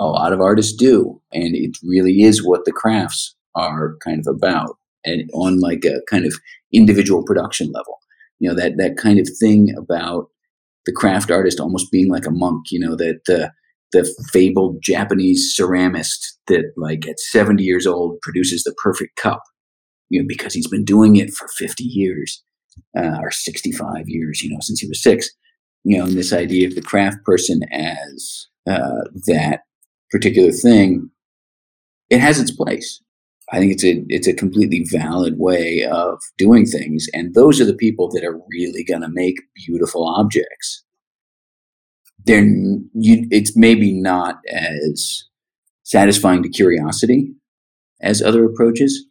a lot of artists do. And it really is what the crafts are kind of about and on like a kind of individual production level you know that that kind of thing about the craft artist almost being like a monk you know that the the fabled japanese ceramist that like at 70 years old produces the perfect cup you know because he's been doing it for 50 years uh, or 65 years you know since he was six you know and this idea of the craft person as uh, that particular thing it has its place I think it's a it's a completely valid way of doing things, and those are the people that are really going to make beautiful objects. They're you, it's maybe not as satisfying to curiosity as other approaches,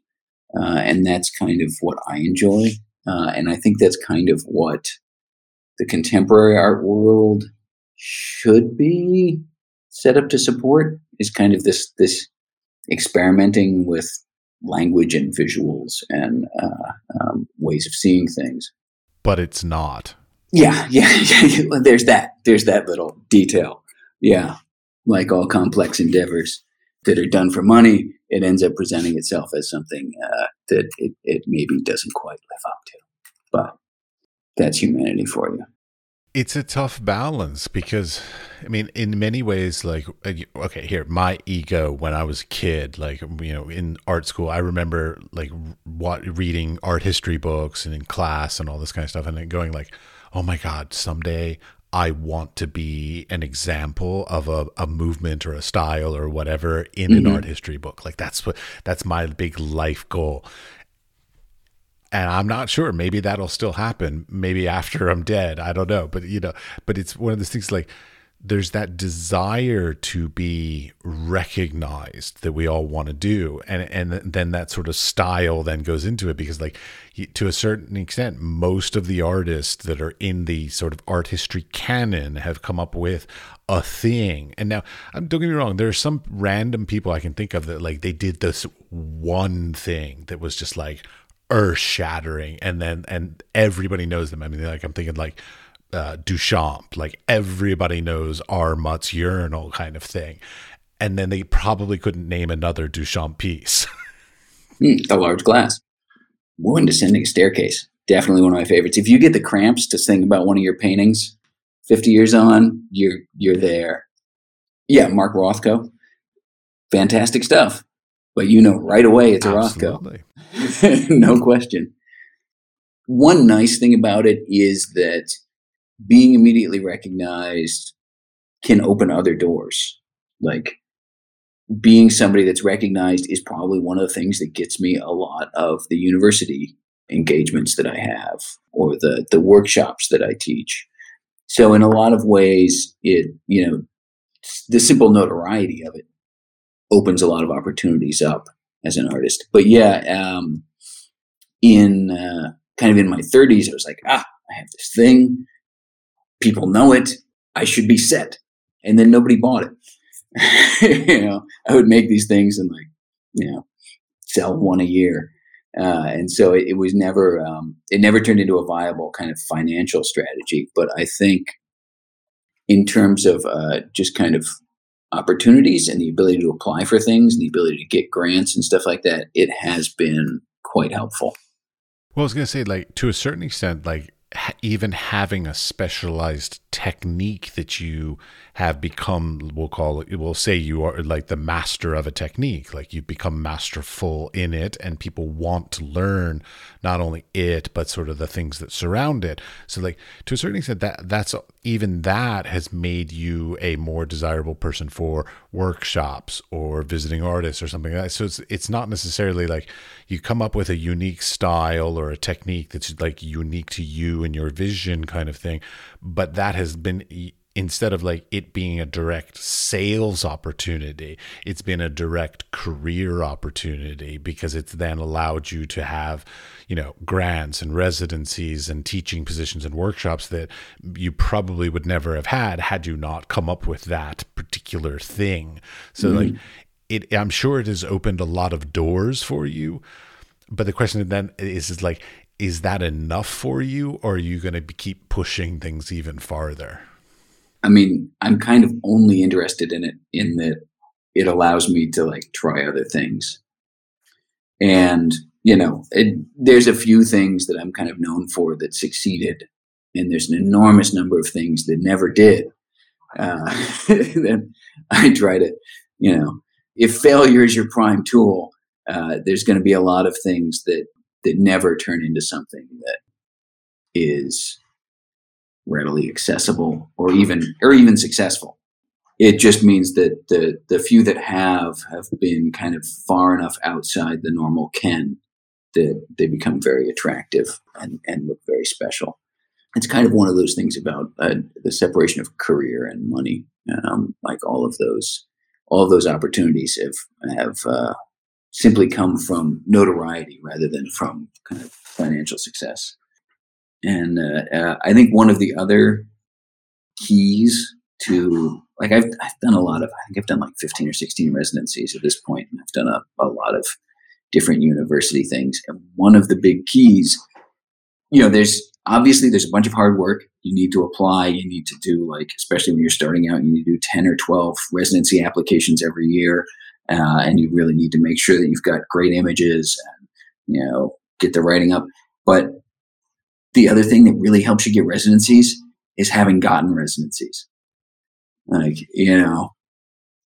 uh, and that's kind of what I enjoy, uh, and I think that's kind of what the contemporary art world should be set up to support. Is kind of this this experimenting with language and visuals and uh, um, ways of seeing things. But it's not. Yeah, *laughs* yeah, yeah. There's that. There's that little detail. Yeah, like all complex endeavors that are done for money, it ends up presenting itself as something uh, that it, it maybe doesn't quite live up to. But that's humanity for you it's a tough balance because i mean in many ways like okay here my ego when i was a kid like you know in art school i remember like what reading art history books and in class and all this kind of stuff and going like oh my god someday i want to be an example of a, a movement or a style or whatever in mm-hmm. an art history book like that's what that's my big life goal and I'm not sure. Maybe that'll still happen. Maybe after I'm dead. I don't know. But you know, but it's one of those things like there's that desire to be recognized that we all want to do and and then that sort of style then goes into it because like to a certain extent most of the artists that are in the sort of art history canon have come up with a thing. And now um, don't get me wrong there are some random people i can think of that like they did this one thing that was just like earth shattering and then and everybody knows them. I mean like i'm thinking like uh, duchamp like everybody knows R. Mutt's urinal kind of thing. And then they probably couldn't name another duchamp piece. *laughs* Mm, the large glass. Woman descending a staircase. Definitely one of my favorites. If you get the cramps to think about one of your paintings 50 years on you're you're there. Yeah mark rothko. Fantastic stuff. But you know right away it's a Absolutely. Rothko. *laughs* no question. One nice thing about it is that being immediately recognized can open other doors. Like being somebody that's recognized is probably one of the things that gets me a lot of the university engagements that I have or the the workshops that I teach. So in a lot of ways it, you know, the simple notoriety of it opens a lot of opportunities up as an artist. But yeah, um, in uh, kind of in my 30s, I was like, ah, I have this thing. People know it. I should be set. And then nobody bought it. *laughs* you know, I would make these things and like, you know, sell one a year. Uh, and so it, it was never, um, it never turned into a viable kind of financial strategy. But I think in terms of uh, just kind of opportunities and the ability to apply for things and the ability to get grants and stuff like that, it has been quite helpful. Well, I was going to say, like, to a certain extent, like, even having a specialized technique that you have become we'll call it we'll say you are like the master of a technique. Like you've become masterful in it and people want to learn not only it but sort of the things that surround it. So like to a certain extent that that's even that has made you a more desirable person for workshops or visiting artists or something like that. So it's it's not necessarily like you come up with a unique style or a technique that's like unique to you and your vision kind of thing but that has been instead of like it being a direct sales opportunity, it's been a direct career opportunity because it's then allowed you to have, you know, grants and residencies and teaching positions and workshops that you probably would never have had had you not come up with that particular thing. So mm-hmm. like it I'm sure it has opened a lot of doors for you. But the question then is, is like, is that enough for you or are you going to keep pushing things even farther? I mean, I'm kind of only interested in it in that it allows me to like try other things. And, you know, it, there's a few things that I'm kind of known for that succeeded. And there's an enormous number of things that never did. Uh, *laughs* then I try to, you know, if failure is your prime tool, uh, there's going to be a lot of things that that never turn into something that is readily accessible or even or even successful. It just means that the the few that have have been kind of far enough outside the normal ken that they become very attractive and, and look very special. It's kind of one of those things about uh, the separation of career and money. Um, like all of those, all of those opportunities have have uh, simply come from notoriety rather than from kind of financial success. And uh, uh, I think one of the other keys to like I've I've done a lot of I think I've done like 15 or 16 residencies at this point, and I've done a, a lot of different university things. And one of the big keys, you know, there's obviously there's a bunch of hard work you need to apply. You need to do like, especially when you're starting out, you need to do 10 or 12 residency applications every year. Uh, and you really need to make sure that you've got great images and, you know, get the writing up. But the other thing that really helps you get residencies is having gotten residencies. Like, you know,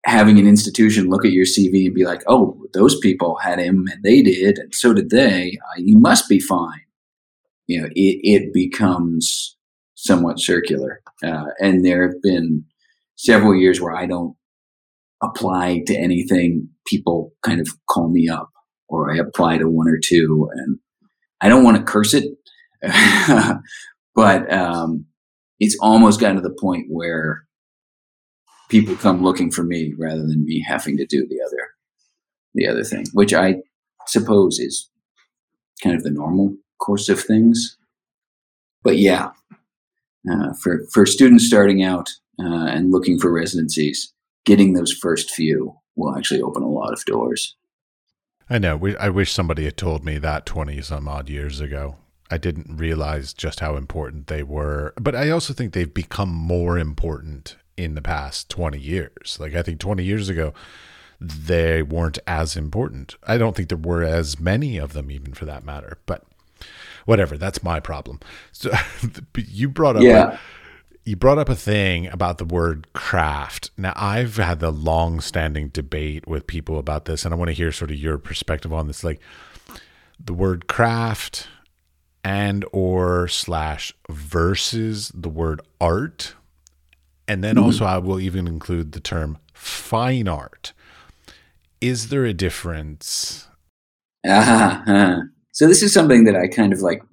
having an institution look at your CV and be like, oh, those people had him and they did, and so did they. Uh, you must be fine. You know, it, it becomes somewhat circular. Uh, and there have been several years where I don't apply to anything. People kind of call me up, or I apply to one or two, and I don't want to curse it *laughs* but um, it's almost gotten to the point where people come looking for me rather than me having to do the other the other thing, which I suppose is kind of the normal course of things. But yeah, uh, for for students starting out uh, and looking for residencies, getting those first few will actually open a lot of doors. I know. I wish somebody had told me that twenty some odd years ago. I didn't realize just how important they were. But I also think they've become more important in the past 20 years. Like, I think 20 years ago, they weren't as important. I don't think there were as many of them, even for that matter. But whatever, that's my problem. So *laughs* you brought up. Yeah. A, you brought up a thing about the word craft. Now, I've had the long standing debate with people about this, and I want to hear sort of your perspective on this. Like, the word craft and or slash versus the word art and then mm-hmm. also i will even include the term fine art is there a difference uh-huh. *laughs* so this is something that i kind of like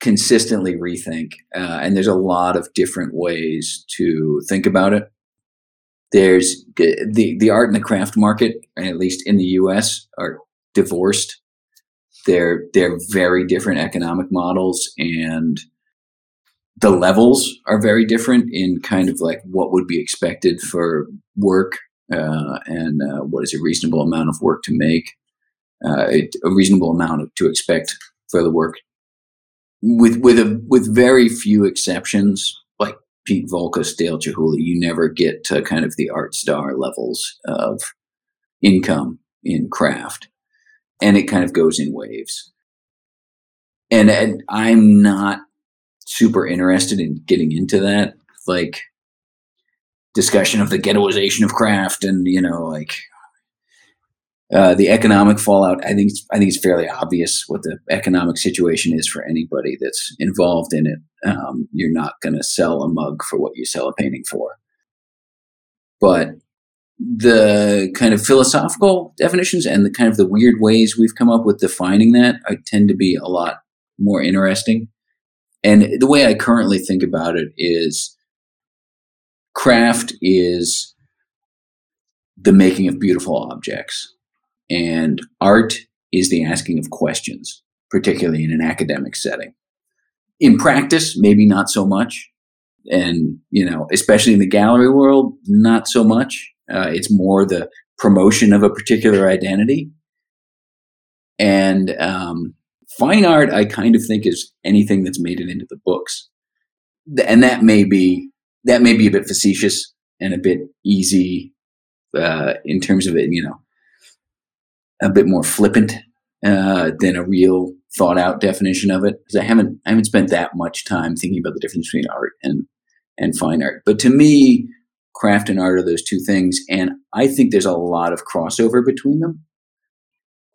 consistently rethink uh, and there's a lot of different ways to think about it there's the the art and the craft market at least in the us are divorced they're they're very different economic models, and the levels are very different in kind of like what would be expected for work uh, and uh, what is a reasonable amount of work to make, uh, a reasonable amount to expect for the work. With with a with very few exceptions, like Pete Voulkos, Dale Chihuly, you never get to kind of the art star levels of income in craft, and it kind of goes in waves. And, and I'm not super interested in getting into that. Like discussion of the ghettoization of craft and you know like uh, the economic fallout. I think I think it's fairly obvious what the economic situation is for anybody that's involved in it. Um, you're not going to sell a mug for what you sell a painting for. But the kind of philosophical definitions and the kind of the weird ways we've come up with defining that I tend to be a lot more interesting. And the way I currently think about it is craft is the making of beautiful objects, and art is the asking of questions, particularly in an academic setting. In practice, maybe not so much. And, you know, especially in the gallery world, not so much. Uh, it's more the promotion of a particular identity. And um, fine art, I kind of think is anything that's made it into the books. And that may be that may be a bit facetious and a bit easy uh, in terms of it, you know, a bit more flippant uh, than a real thought out definition of it. Because I haven't I haven't spent that much time thinking about the difference between art and and fine art. But to me, craft and art are those two things, and I think there's a lot of crossover between them.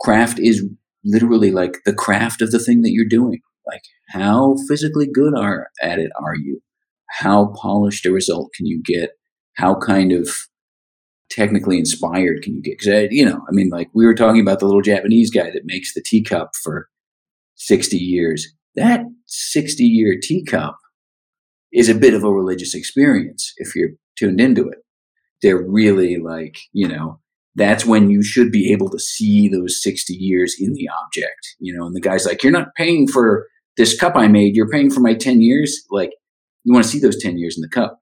Craft is literally like the craft of the thing that you're doing. Like how physically good are at it are you? how polished a result can you get? How kind of technically inspired can you get? Because, uh, you know, I mean, like we were talking about the little Japanese guy that makes the teacup for 60 years. That 60 year teacup is a bit of a religious experience if you're tuned into it. They're really like, you know, that's when you should be able to see those 60 years in the object, you know, and the guy's like, you're not paying for this cup I made, you're paying for my 10 years. Like, you want to see those 10 years in the cup.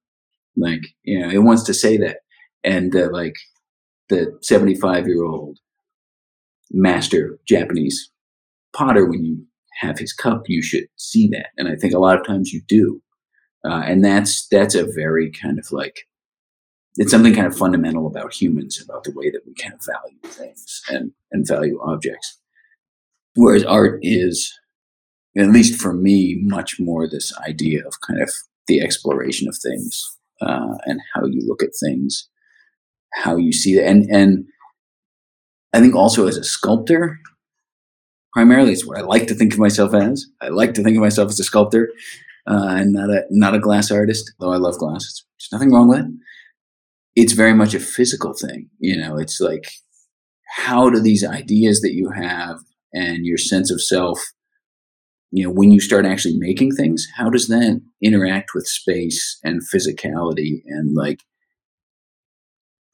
Like, you know, it wants to say that. And uh, like the 75 year old master Japanese potter, when you have his cup, you should see that. And I think a lot of times you do. Uh, and that's, that's a very kind of like, it's something kind of fundamental about humans, about the way that we kind of value things and, and value objects. Whereas art is, at least for me, much more this idea of kind of the exploration of things uh, and how you look at things, how you see it, and and I think also as a sculptor, primarily it's what I like to think of myself as. I like to think of myself as a sculptor uh, and not a not a glass artist, though I love glass. There's nothing wrong with it. It's very much a physical thing, you know. It's like how do these ideas that you have and your sense of self you know when you start actually making things how does that interact with space and physicality and like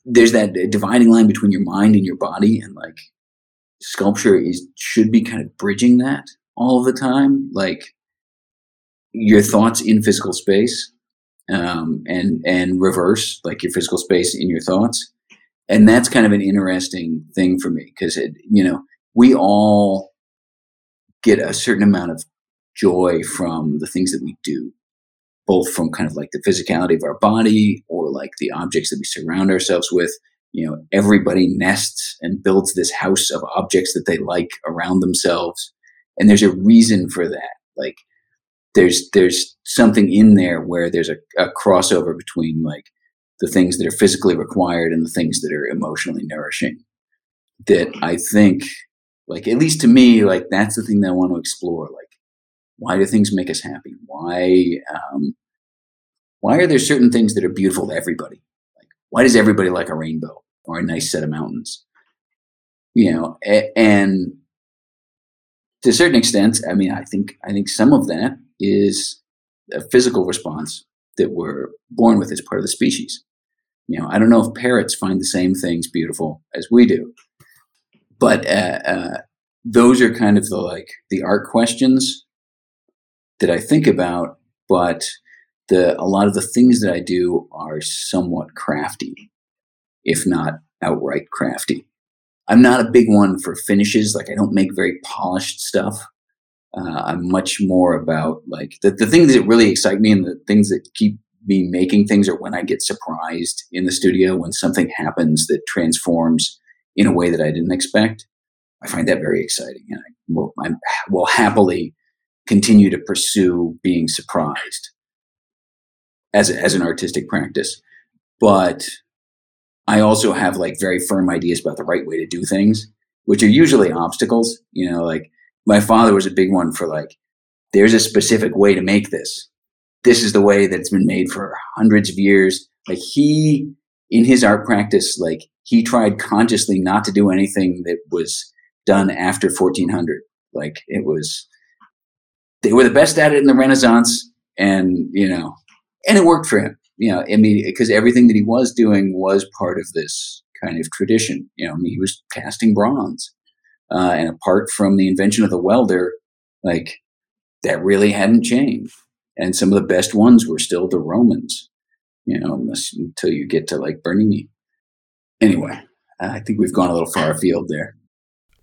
there's that dividing line between your mind and your body and like sculpture is should be kind of bridging that all the time like your thoughts in physical space um, and and reverse like your physical space in your thoughts. And that's kind of an interesting thing for me because it you know we all get a certain amount of joy from the things that we do, both from kind of like the physicality of our body or like the objects that we surround ourselves with. You know, everybody nests and builds this house of objects that they like around themselves. And there's a reason for that. Like there's there's something in there where there's a, a crossover between like the things that are physically required and the things that are emotionally nourishing that I think like at least to me like that's the thing that i want to explore like why do things make us happy? Why um, why are there certain things that are beautiful to everybody? Like why does everybody like a rainbow or a nice set of mountains? You know a- and to a certain extent i mean i think i think some of that is a physical response that we're born with as part of the species. You know i don't know if parrots find the same things beautiful as we do but uh, uh, those are kind of the like the art questions that I think about but the a lot of the things that I do are somewhat crafty, if not outright crafty. I'm not a big one for finishes. Like I don't make very polished stuff. Uh, I'm much more about like the, the things that really excite me and the things that keep me making things are when I get surprised in the studio when something happens that transforms in a way that I didn't expect. I find that very exciting, and I will, I will happily continue to pursue being surprised as as an artistic practice. But I also have like very firm ideas about the right way to do things, which are usually obstacles. You know, like my father was a big one for like, there's a specific way to make this. This is the way that it's been made for hundreds of years. Like he, in his art practice, like he tried consciously not to do anything that was done after 1400. Like it was, they were the best at it in the Renaissance, and you know, and it worked for him. You know, I mean, because everything that he was doing was part of this kind of tradition. You know, I mean, he was casting bronze, uh, and apart from the invention of the welder, like that really hadn't changed. And some of the best ones were still the Romans. You know, until you get to like Bernini. Anyway, I think we've gone a little far afield there.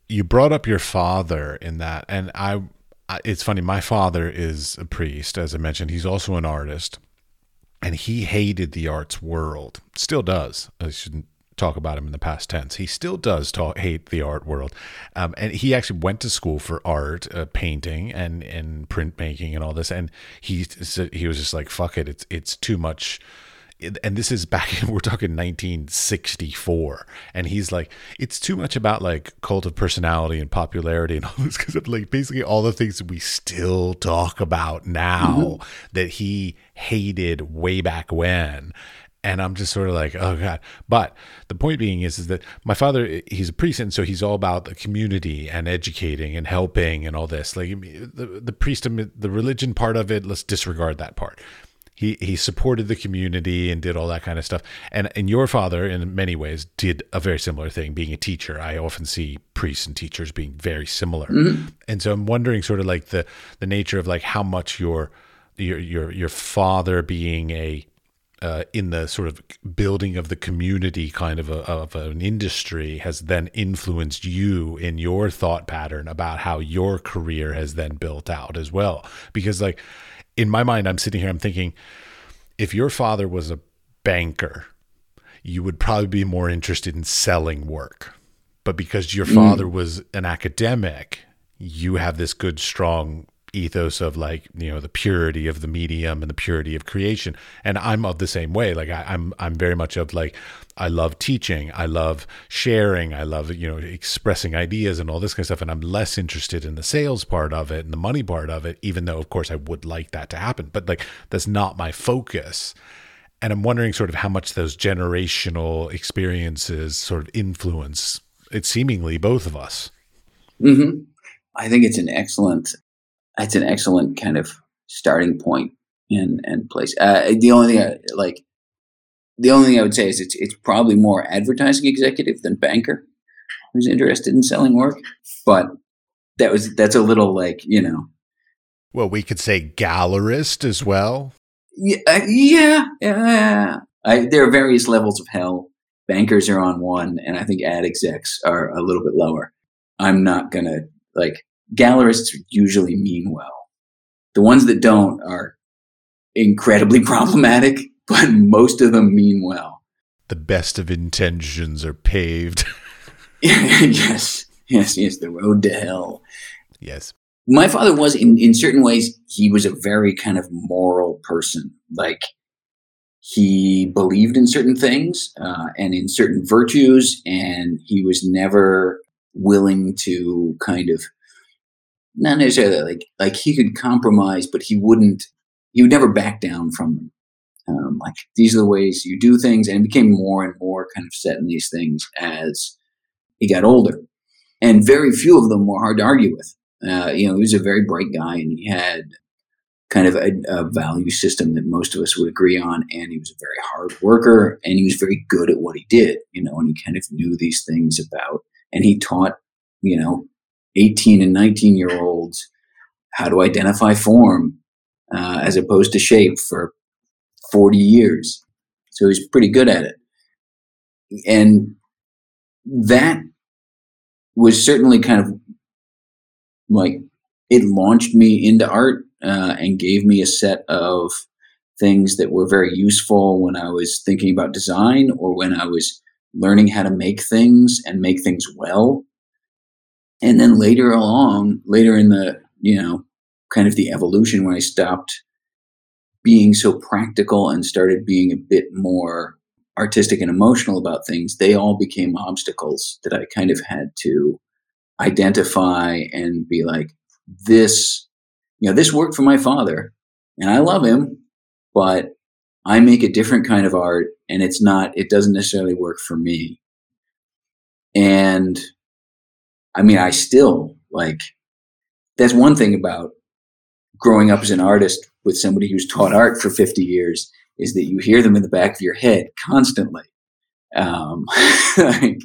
You brought up your father in that, and I. It's funny. My father is a priest, as I mentioned. He's also an artist and he hated the arts world. Still does. I shouldn't talk about him in the past tense. He still does talk, hate the art world, um, and he actually went to school for art, uh, painting, and and printmaking, and all this. And he he was just like, "Fuck it, it's it's too much." And this is back *laughs* we're talking 1964 and he's like it's too much about like cult of personality and popularity and *laughs* all this because of like basically all the things that we still talk about now mm-hmm. that he hated way back when and I'm just sort of like, oh god. But the point being is, is that my father, he's a priest, and so he's all about the community and educating and helping and all this. Like the the priest, the religion part of it, let's disregard that part he he supported the community and did all that kind of stuff. And and your father, in many ways, did a very similar thing. Being a teacher, I often see priests and teachers being very similar. Mm-hmm. And so I'm wondering, sort of like the the nature of like how much your your your your father being a uh, in the sort of building of the community kind of a, of an industry has then influenced you in your thought pattern about how your career has then built out as well because like in my mind, I'm sitting here, I'm thinking, if your father was a banker, you would probably be more interested in selling work. But because your father mm. was an academic, you have this good, strong ethos of like you know the purity of the medium and the purity of creation and i'm of the same way like I, i'm i'm very much of like I love teaching. I love sharing. I love, you know, expressing ideas and all this kind of stuff. And I'm less interested in the sales part of it and the money part of it, even though, of course, I would like that to happen. But like, that's not my focus. And I'm wondering sort of how much those generational experiences sort of influence it seemingly both of us. Mm-hmm. I think it's an excellent, it's an excellent kind of starting point and, and place. Uh, the only thing I, like, the only thing I would say is it's it's probably more advertising executive than banker who's interested in selling work. But that was that's a little like you know. Well, we could say gallerist as well. Yeah, uh, yeah, yeah. I, there are various levels of hell. Bankers are on one, and I think ad execs are a little bit lower. I'm not gonna like gallerists usually mean well. The ones that don't are incredibly *laughs* problematic but most of them mean well. The best of intentions are paved. *laughs* yes, yes, yes. The road to hell. Yes. My father was, in, in certain ways, he was a very kind of moral person. Like, he believed in certain things uh, and in certain virtues, and he was never willing to kind of not necessarily like like he could compromise, but he wouldn't. He would never back down from them. Um, like these are the ways you do things, and it became more and more kind of set in these things as he got older. And very few of them were hard to argue with. Uh, you know, he was a very bright guy, and he had kind of a, a, value system that most of us would agree on. And he was a very hard worker, and he was very good at what he did. You know, and he kind of knew these things about, and he taught, you know, eighteen and nineteen year olds how to identify form uh, as opposed to shape for 40 years. So he's pretty good at it. And that was certainly kind of like it launched me into art uh, and gave me a set of things that were very useful when I was thinking about design or when I was learning how to make things and make things well. And then later along, later in the, you know, kind of the evolution when I stopped being so practical and started being a bit more artistic and emotional about things, they all became obstacles that I kind of had to identify and be like, this, you know, this worked for my father and I love him, but I make a different kind of art and it's not, it doesn't necessarily work for me. And I mean, I still like, that's one thing about growing up as an artist with somebody who's taught art for 50 years is that you hear them in the back of your head constantly. Um, *laughs* like,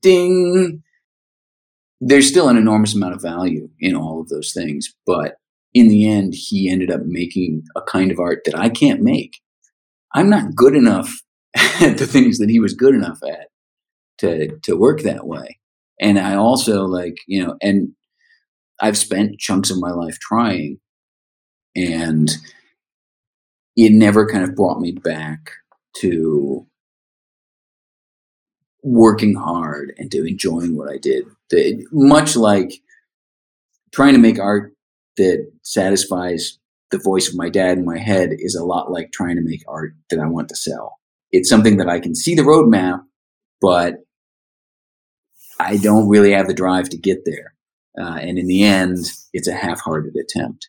ding. There's still an enormous amount of value in all of those things, but in the end, he ended up making a kind of art that I can't make. I'm not good enough *laughs* at the things that he was good enough at to to work that way. And I also like, you know, and I've spent chunks of my life trying and it never kind of brought me back to working hard and to enjoying what I did. Much like trying to make art that satisfies the voice of my dad in my head is a lot like trying to make art that I want to sell. It's something that I can see the roadmap, but I don't really have the drive to get there. Uh, and in the end, it's a half-hearted attempt.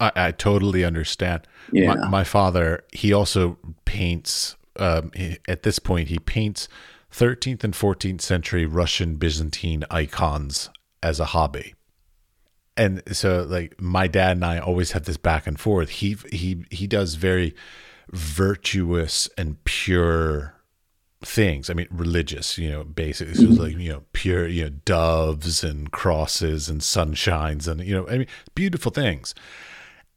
I, I totally understand. Yeah. My, my, father, he also paints. Um, he, at this point, he paints 13th and 14th century Russian Byzantine icons as a hobby. And so, like my dad and I always have this back and forth. He he he does very virtuous and pure things. I mean, religious, you know, basically, so mm-hmm. like you know, pure, you know, doves and crosses and sunshines and you know, I mean, beautiful things.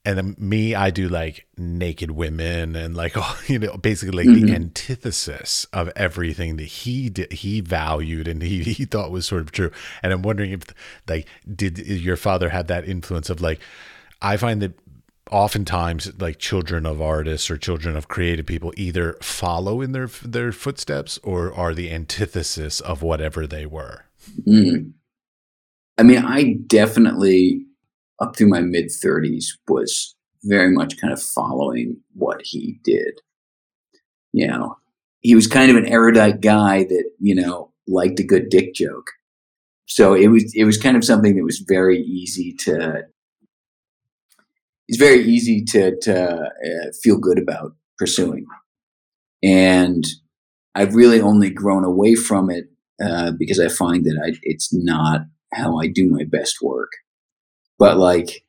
And then me, I do like naked women and like *laughs* oh, you know, basically like mm-hmm. the antithesis of everything that he did, he valued and he *laughs* he thought was sort of true. And I'm wondering if like did your father have that influence of like I find that oftentimes like children of artists or children of creative people either follow in their their footsteps or are the antithesis of whatever they were. Mm. i mean i definitely up through my mid 30s was very much kind of following what he did. You know he was kind of an erudite guy that you know liked a good dick joke. So it was it was kind of something that was very easy to it's very easy to to uh, feel good about pursuing, and I've really only grown away from it uh, because I find that I, it's not how I do my best work. But like,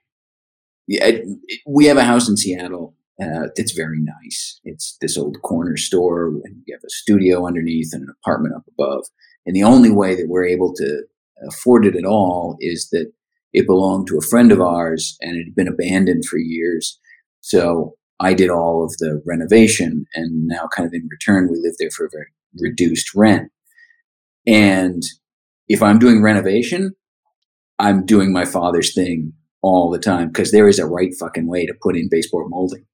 yeah, we have a house in Seattle uh, that's very nice. It's this old corner store, and we have a studio underneath and an apartment up above. And the only way that we're able to afford it at all is that it belonged to a friend of ours and it had been abandoned for years. So I did all of the renovation and now kind of in return, we live there for a very reduced rent. And if I'm doing renovation, I'm doing my father's thing all the time because there is a right fucking way to put in baseboard molding.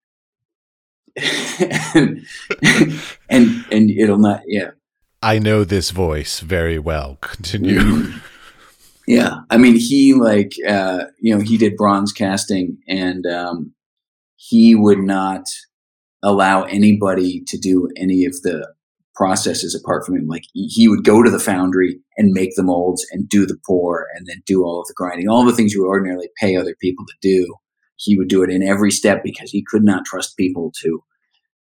and, *laughs* and and it'll not yeah. I know this voice very well. Continue. Mm-hmm. *laughs* Yeah, I mean, he like uh, you know he did bronze casting, and um, he would not allow anybody to do any of the processes apart from him. Like he would go to the foundry and make the molds and do the pour and then do all of the grinding, all the things you would ordinarily pay other people to do. He would do it in every step because he could not trust people to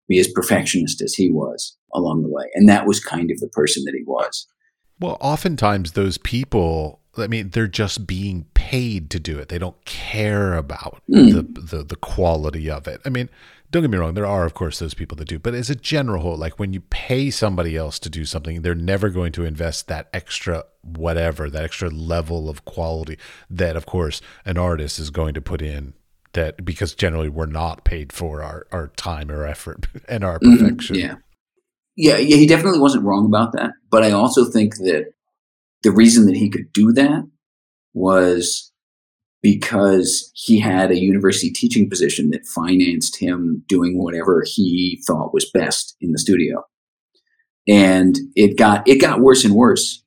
be as perfectionist as he was along the way. And that was kind of the person that he was. Well, oftentimes those people I mean, they're just being paid to do it. They don't care about mm. the, the the quality of it. I mean, don't get me wrong. There are, of course, those people that do, but as a general whole, like when you pay somebody else to do something, they're never going to invest that extra whatever, that extra level of quality that, of course, an artist is going to put in that because generally we're not paid for our, our time or effort *laughs* and our mm-hmm. perfection. Mm-hmm, yeah. Yeah, yeah, he definitely wasn't wrong about that. But I also think that the reason that he could do that was because he had a university teaching position that financed him doing whatever he thought was best in the studio. And it got it got worse and worse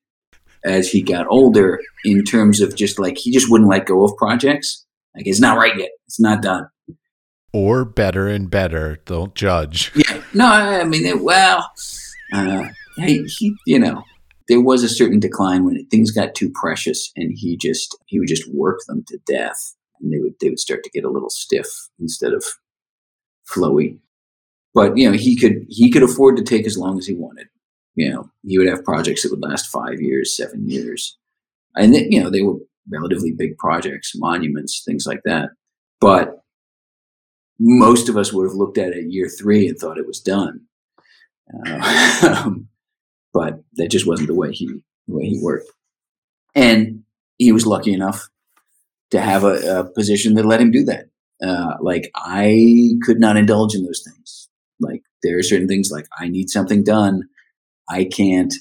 as he got older in terms of just like he just wouldn't let go of projects. Like it's not right yet. It's not done. Or better and better. Don't judge. Yeah. No, I mean, it, well, uh, he, he, you know, there was a certain decline when things got too precious, and he just he would just work them to death, and they would they would start to get a little stiff instead of flowy. But you know, he could he could afford to take as long as he wanted. You know, he would have projects that would last five years, seven years, and then, you know they were relatively big projects, monuments, things like that. But most of us would have looked at it year three and thought it was done. Uh, *laughs* but that just wasn't the way he the way he worked. And he was lucky enough to have a, a position that let him do that. Uh, like I could not indulge in those things. Like there are certain things like I need something done. I can't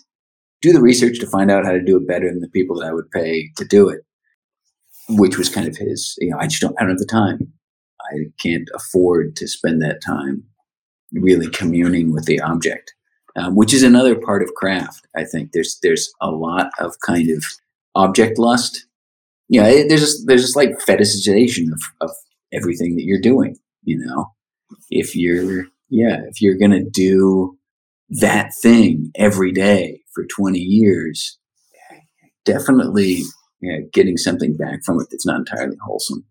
do the research to find out how to do it better than the people that I would pay to do it, which was kind of his. You know, I just don't. I don't have the time. I can't afford to spend that time really communing with the object um, which is another part of craft. I think there's there's a lot of kind of object lust. You know, there's a, there's a slight fetishization of, of everything that you're doing. You know, if you're yeah, if you're gonna do that thing every day for 20 years, definitely getting something back from it that's not entirely wholesome.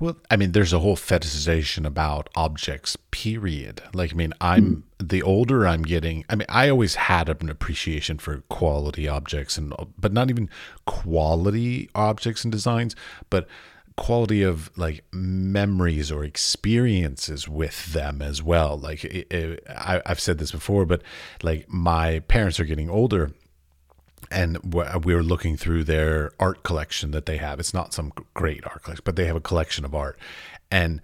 Well, I mean, there's a whole fetishization about objects, period. Like, I mean, I'm mm. the older I'm getting. I mean, I always had an appreciation for quality objects, and but not even quality objects and designs, but quality of like memories or experiences with them as well. Like, it, it, I, I've said this before, but like my parents are getting older, and we were looking through their art collection that they have. It's not some great art collection, but they have a collection of art, and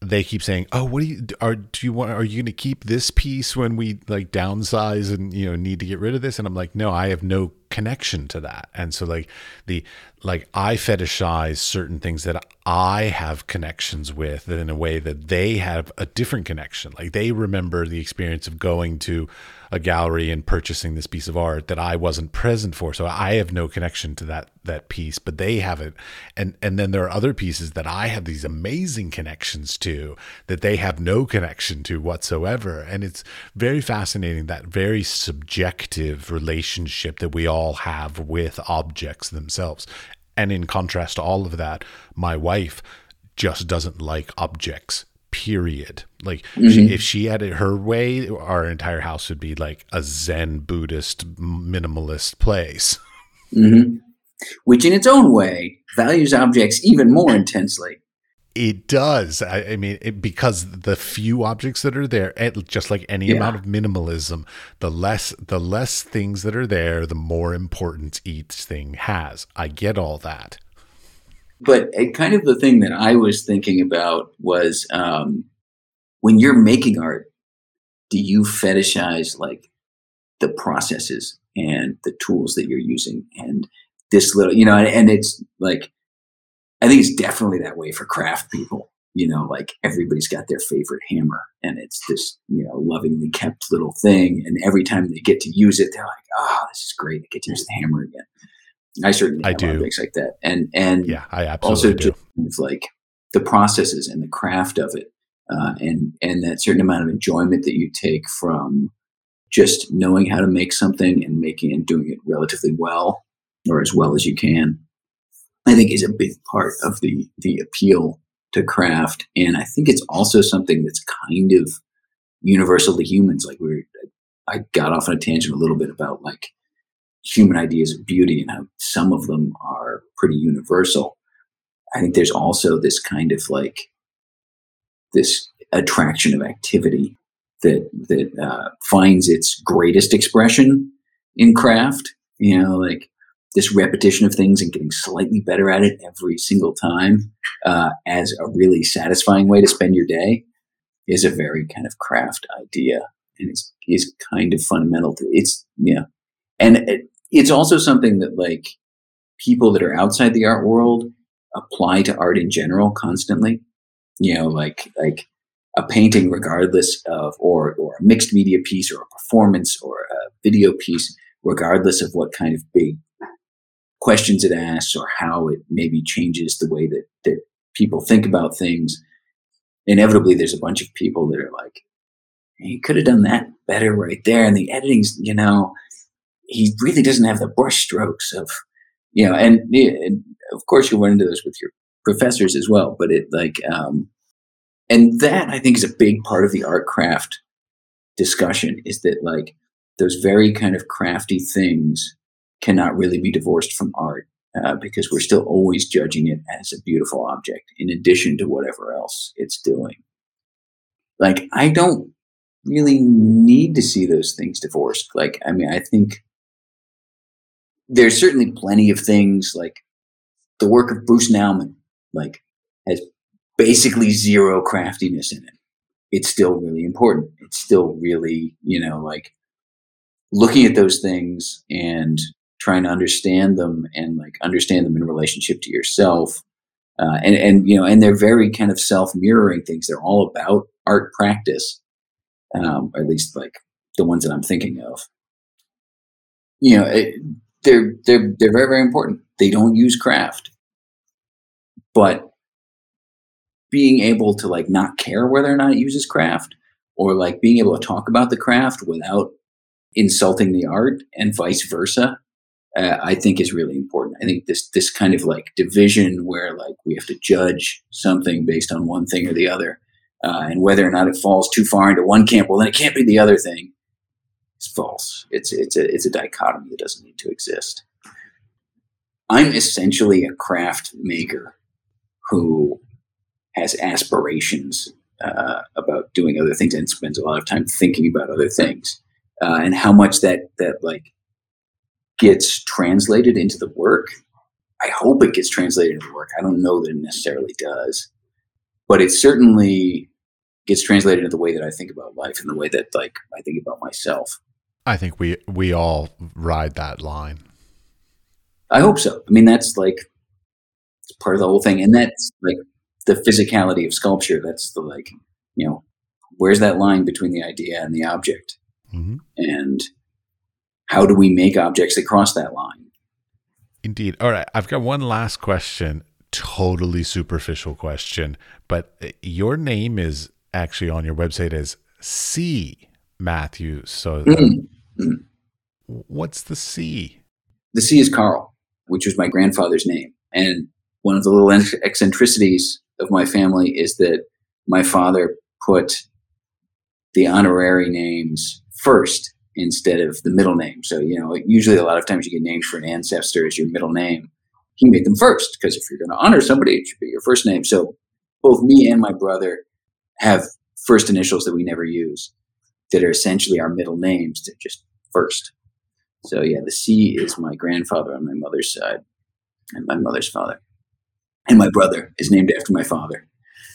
they keep saying, "Oh, what do you are? Do you want? Are you going to keep this piece when we like downsize and you know need to get rid of this?" And I'm like, "No, I have no connection to that." And so like the like I fetishize certain things that I have connections with in a way that they have a different connection. Like they remember the experience of going to a gallery and purchasing this piece of art that I wasn't present for. So I have no connection to that that piece, but they have it. And and then there are other pieces that I have these amazing connections to that they have no connection to whatsoever. And it's very fascinating that very subjective relationship that we all have with objects themselves. And in contrast to all of that, my wife just doesn't like objects period. Like mm-hmm. she, if she had it her way, our entire house would be like a Zen Buddhist minimalist place. *laughs* Mm-hmm. Which, in its own way, values objects even more intensely. It does. I, I mean, it, because the few objects that are there, just like any yeah. amount of minimalism, the less the less things that are there, the more importance each thing has. I get all that but kind of the thing that I was thinking about was um, when you're making art, do you fetishize like the processes and the tools that you're using and this little, you know, and, and it's like, I think it's definitely that way for craft people. You know, like everybody's got their favorite hammer and it's this, you know, lovingly kept little thing. And every time they get to use it, they're like, oh, this is great. I get to use the hammer again. I certainly I do things like that, and and yeah, I absolutely also do. Just like the processes and the craft of it, uh, and and that certain amount of enjoyment that you take from just knowing how to make something and making and doing it relatively well or as well as you can. I think is a big part of the the appeal to craft, and I think it's also something that's kind of universal to humans. Like we, I got off on a tangent a little bit about like human ideas of beauty and how some of them are pretty universal. I think there's also this kind of like this attraction of activity that that uh, finds its greatest expression in craft. You know, like this repetition of things and getting slightly better at it every single time uh, as a really satisfying way to spend your day is a very kind of craft idea and it's is kind of fundamental to it's yeah You know, and it, it's also something that like people that are outside the art world apply to art in general constantly you know like like a painting regardless of or or a mixed media piece or a performance or a video piece regardless of what kind of big questions it asks or how it maybe changes the way that, that people think about things, inevitably there's a bunch of people that are like, he could have done that better right there. And the editing's, you know, he really doesn't have the brush strokes of, you know, and, and of course you run into this with your professors as well, but it like, um, and that I think is a big part of the art craft discussion is that like those very kind of crafty things cannot really be divorced from art uh, because we're still always judging it as a beautiful object in addition to whatever else it's doing. Like, I don't really need to see those things divorced. Like, I mean, I think there's certainly plenty of things like the work of Bruce Nauman, like, has basically zero craftiness in it. It's still really important. It's still really, you know, like looking at those things and trying to understand them and like understand them in relationship to yourself. Uh, and, and, you know, and they're very kind of self mirroring things. They're all about art practice, um, or at least like the ones that I'm thinking of. You know, it, they're, they're, they're very, very important. They don't use craft, but being able to like not care whether or not it uses craft or like being able to talk about the craft without insulting the art and vice versa uh, I think is really important. I think this this kind of like division where like we have to judge something based on one thing or the other, uh, and whether or not it falls too far into one camp, well then it can't be the other thing. It's false. It's it's a it's a dichotomy that doesn't need to exist. I'm essentially a craft maker who has aspirations uh, about doing other things and spends a lot of time thinking about other things, uh, and how much that that like gets translated into the work. I hope it gets translated into the work. I don't know that it necessarily does, but it certainly gets translated into the way that I think about life and the way that like I think about myself. I think we we all ride that line. I hope so. I mean, that's like it's part of the whole thing, and that's like the physicality of sculpture. That's the like you know where's that line between the idea and the object, mm-hmm. and how do we make objects that cross that line? Indeed. All right. I've got one last question. Totally superficial question, but uh, your name is actually on your website as C Matthew. So, mm-hmm. Mm-hmm. what's the C? The C is Carl, which was my grandfather's name. And one of the little eccentricities of my family is that my father put the honorary names first instead of the middle name. So, you know, usually a lot of times you get named for an ancestor as your middle name. He made them first because if you're going to honor somebody, it should be your first name. So, both me and my brother have first initials that we never use that are essentially our middle names. They're just first. So, yeah, the C is my grandfather on my mother's side and my mother's father. And my brother is named after my father,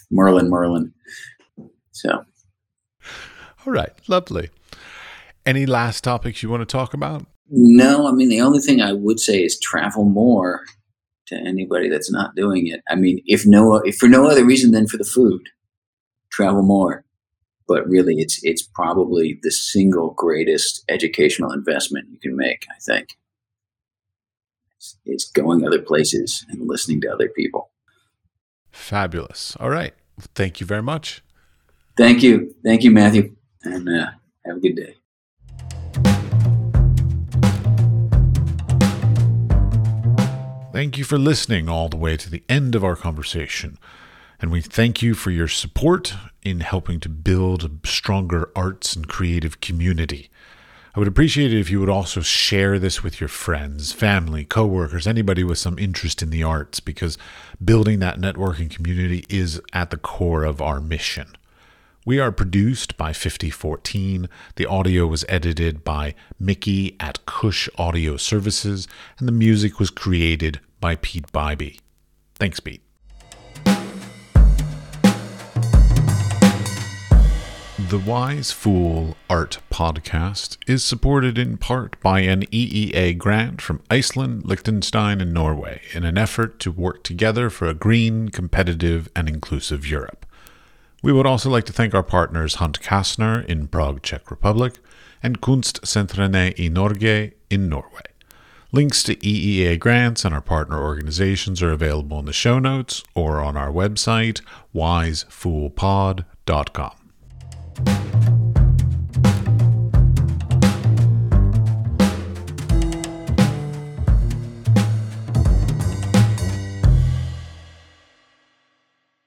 Merlin Merlin. So, all right, lovely. Any last topics you want to talk about? No, I mean the only thing I would say is travel more to anybody that's not doing it. I mean, if no, if for no other reason than for the food, travel more. But really, it's it's probably the single greatest educational investment you can make. I think it's, it's going other places and listening to other people. Fabulous. All right. Thank you very much. Thank you. Thank you, Matthew. And uh, have a good day. Thank you for listening all the way to the end of our conversation. And we thank you for your support in helping to build a stronger arts and creative community. I would appreciate it if you would also share this with your friends, family, coworkers, anybody with some interest in the arts, because building that networking community is at the core of our mission. We are produced by 5014. The audio was edited by Mickey at Cush Audio Services, and the music was created by Peat Biby. Thanks, Peat. The Wise Fool Art Podcast is supported in part by an EEA grant from Iceland, Liechtenstein, and Norway in an effort to work together for a green, competitive, and inclusive Europe. We would also like to thank our partners Hunt Kastner in Prague, Czech Republic, and Kunstsentrene i Norge in Norway. Links to EEA grants and our partner organizations are available in the show notes or on our website, wisefoolpod.com. Thank you.